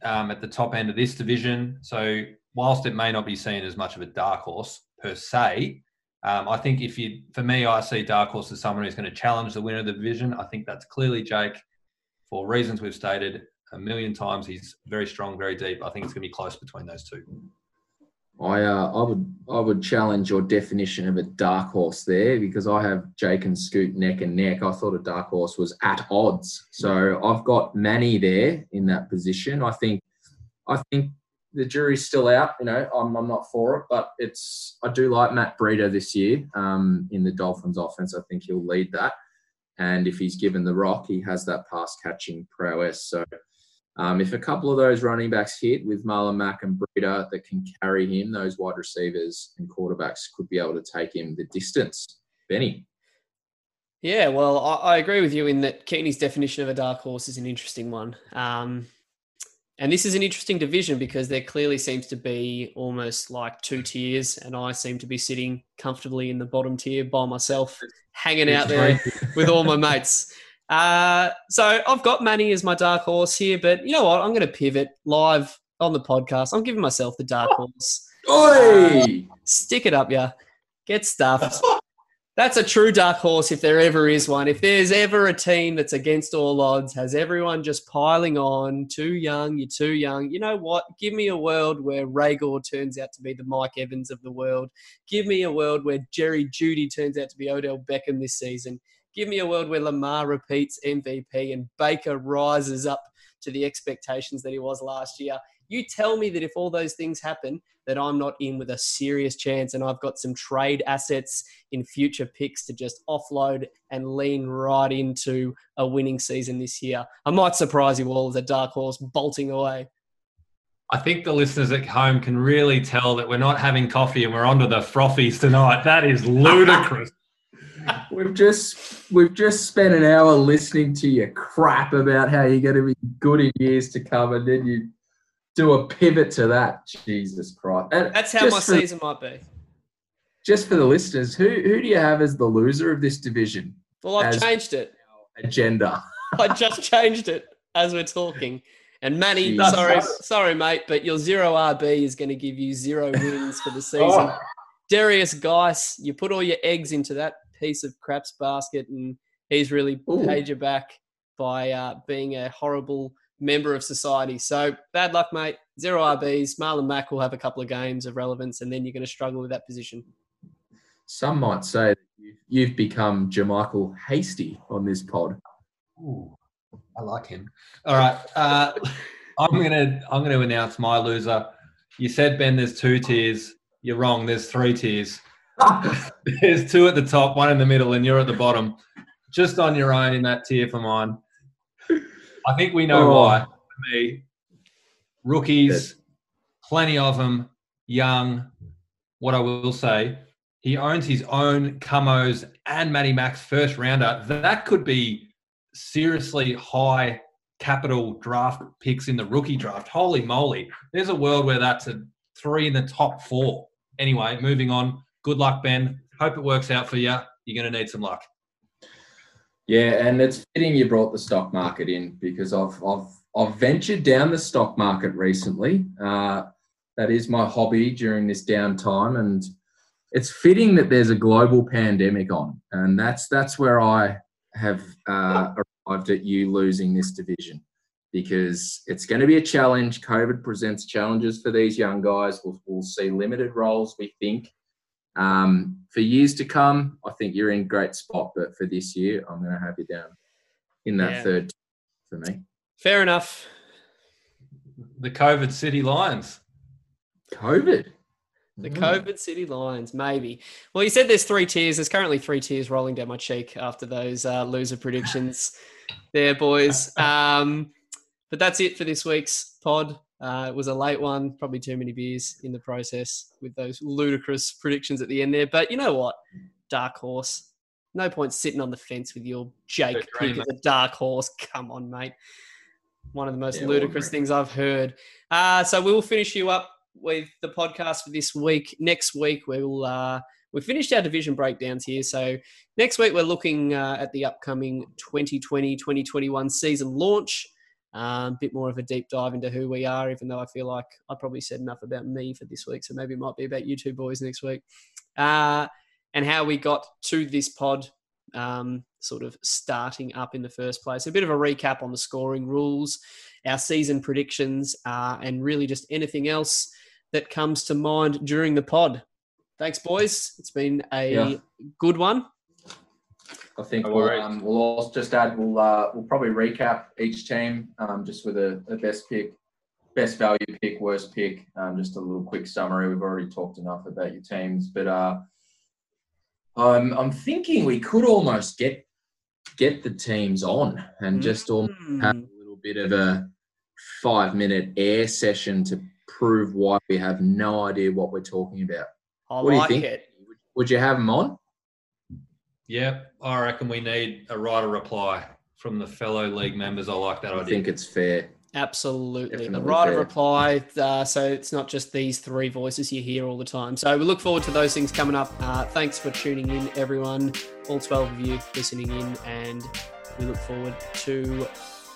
um, at the top end of this division. So, whilst it may not be seen as much of a dark horse per se, um, I think if you, for me, I see dark horse as someone who's going to challenge the winner of the division. I think that's clearly Jake for reasons we've stated a million times. He's very strong, very deep. I think it's going to be close between those two. I uh, I would I would challenge your definition of a dark horse there because I have Jake and Scoot neck and neck. I thought a dark horse was at odds, so I've got Manny there in that position. I think I think the jury's still out. You know, I'm, I'm not for it, but it's I do like Matt Breida this year um, in the Dolphins offense. I think he'll lead that, and if he's given the rock, he has that pass catching prowess. So. Um, if a couple of those running backs hit with Marlon Mack and Breida that can carry him, those wide receivers and quarterbacks could be able to take him the distance. Benny. Yeah, well, I, I agree with you in that Keeney's definition of a dark horse is an interesting one. Um, and this is an interesting division because there clearly seems to be almost like two tiers, and I seem to be sitting comfortably in the bottom tier by myself, hanging out there with all my mates. Uh, so I've got Manny as my dark horse here, but you know what? I'm going to pivot live on the podcast. I'm giving myself the dark horse. Oi! Stick it up, yeah. Get stuffed. That's a true dark horse if there ever is one. If there's ever a team that's against all odds, has everyone just piling on, too young, you're too young. You know what? Give me a world where Reagor turns out to be the Mike Evans of the world. Give me a world where Jerry Jeudy turns out to be Odell Beckham this season. Give me a world where Lamar repeats MVP and Baker rises up to the expectations that he was last year. You tell me that if all those things happen, that I'm not in with a serious chance and I've got some trade assets in future picks to just offload and lean right into a winning season this year. I might surprise you all as a dark horse bolting away. I think the listeners at home can really tell that we're not having coffee and we're onto the frothies tonight. That is ludicrous. We've just we've just spent an hour listening to your crap about how you're going to be good in years to come, and then you do a pivot to that. Jesus Christ! And That's how my for, season might be. Just for the listeners, who who do you have as the loser of this division Well, I've changed it. agenda? I just changed it as we're talking. And Manny, Jeez. sorry, sorry, mate, but your zero RB is going to give you zero wins for the season. Oh, Derrius Guice, you put all your eggs into that piece of craps basket, and he's really Ooh. paid you back by uh, being a horrible member of society. So bad luck, mate. Zero RBs. Marlon Mack will have a couple of games of relevance, and then you're going to struggle with that position. some might say that you- you've become JaMycal Hasty on this pod. Ooh, I like him. All right, uh, I'm gonna I'm gonna announce my loser. You said Ben, there's two tiers. You're wrong. There's three tiers. There's two at the top, one in the middle, and you're at the bottom. Just on your own in that tier for mine. I think we know Oh. why. Me, rookies, plenty of them, young. What I will say, he owns his own Camos and Matty Max first rounder. That could be seriously high capital draft picks in the rookie draft. Holy moly. There's a world where that's a three in the top four. Anyway, moving on. Good luck, Ben. Hope it works out for you. You're going to need some luck. Yeah, and it's fitting you brought the stock market in because I've I've I've ventured down the stock market recently. Uh, that is my hobby during this downtime, and it's fitting that there's a global pandemic on, and that's that's where I have uh, arrived at you losing this division because it's going to be a challenge. COVID presents challenges for these young guys. We'll, we'll see limited roles, we think. Um, for years to come, I think you're in great spot, but for this year, I'm going to have you down in that Yeah. third for me. Fair enough. The COVID City Lions. COVID. The Mm. COVID City Lions, maybe. Well, you said there's three tiers. There's currently three tiers rolling down my cheek after those uh, loser predictions there, boys. Um, but that's it for this week's pod. Uh, it was a late one, probably too many beers in the process with those ludicrous predictions at the end there. But you know what? Dark horse. No point sitting on the fence with your Jake pick as a dark horse. Come on, mate. One of the most Yeah, ludicrous things I've heard. Uh, so we will finish you up with the podcast for this week. Next week we will uh, we finished our division breakdowns here. So next week we're looking uh, at the upcoming 2020-2021 season launch. A um, bit more of a deep dive into who we are, even though I feel like I probably said enough about me for this week. So maybe it might be about you two boys next week. Uh, and how we got to this pod um, sort of starting up in the first place. A bit of a recap on the scoring rules, our season predictions, uh, and really just anything else that comes to mind during the pod. Thanks, boys. It's been a Yeah. good one. I think No we'll, um, we'll also just add we'll uh, we'll probably recap each team um, just with a, a best pick, best value pick, worst pick. Um, just a little quick summary. We've already talked enough about your teams, but uh, I'm I'm thinking we could almost get get the teams on and just almost have a little bit of a five minute air session to prove why we have no idea what we're talking about. I What do you like think? it. Would you have them on? Yep, I reckon we need a writer reply from the fellow league members. I like that I idea. think it's fair. Absolutely. the Definitely right of fair. reply. Uh, so it's not just these three voices you hear all the time. So we look forward to those things coming up. Uh, thanks for tuning in, everyone, all 12 of you listening in. And we look forward to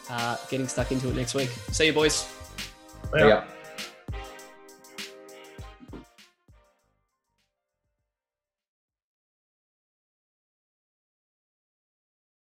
uh, getting stuck into it next week. See you, boys. Yeah.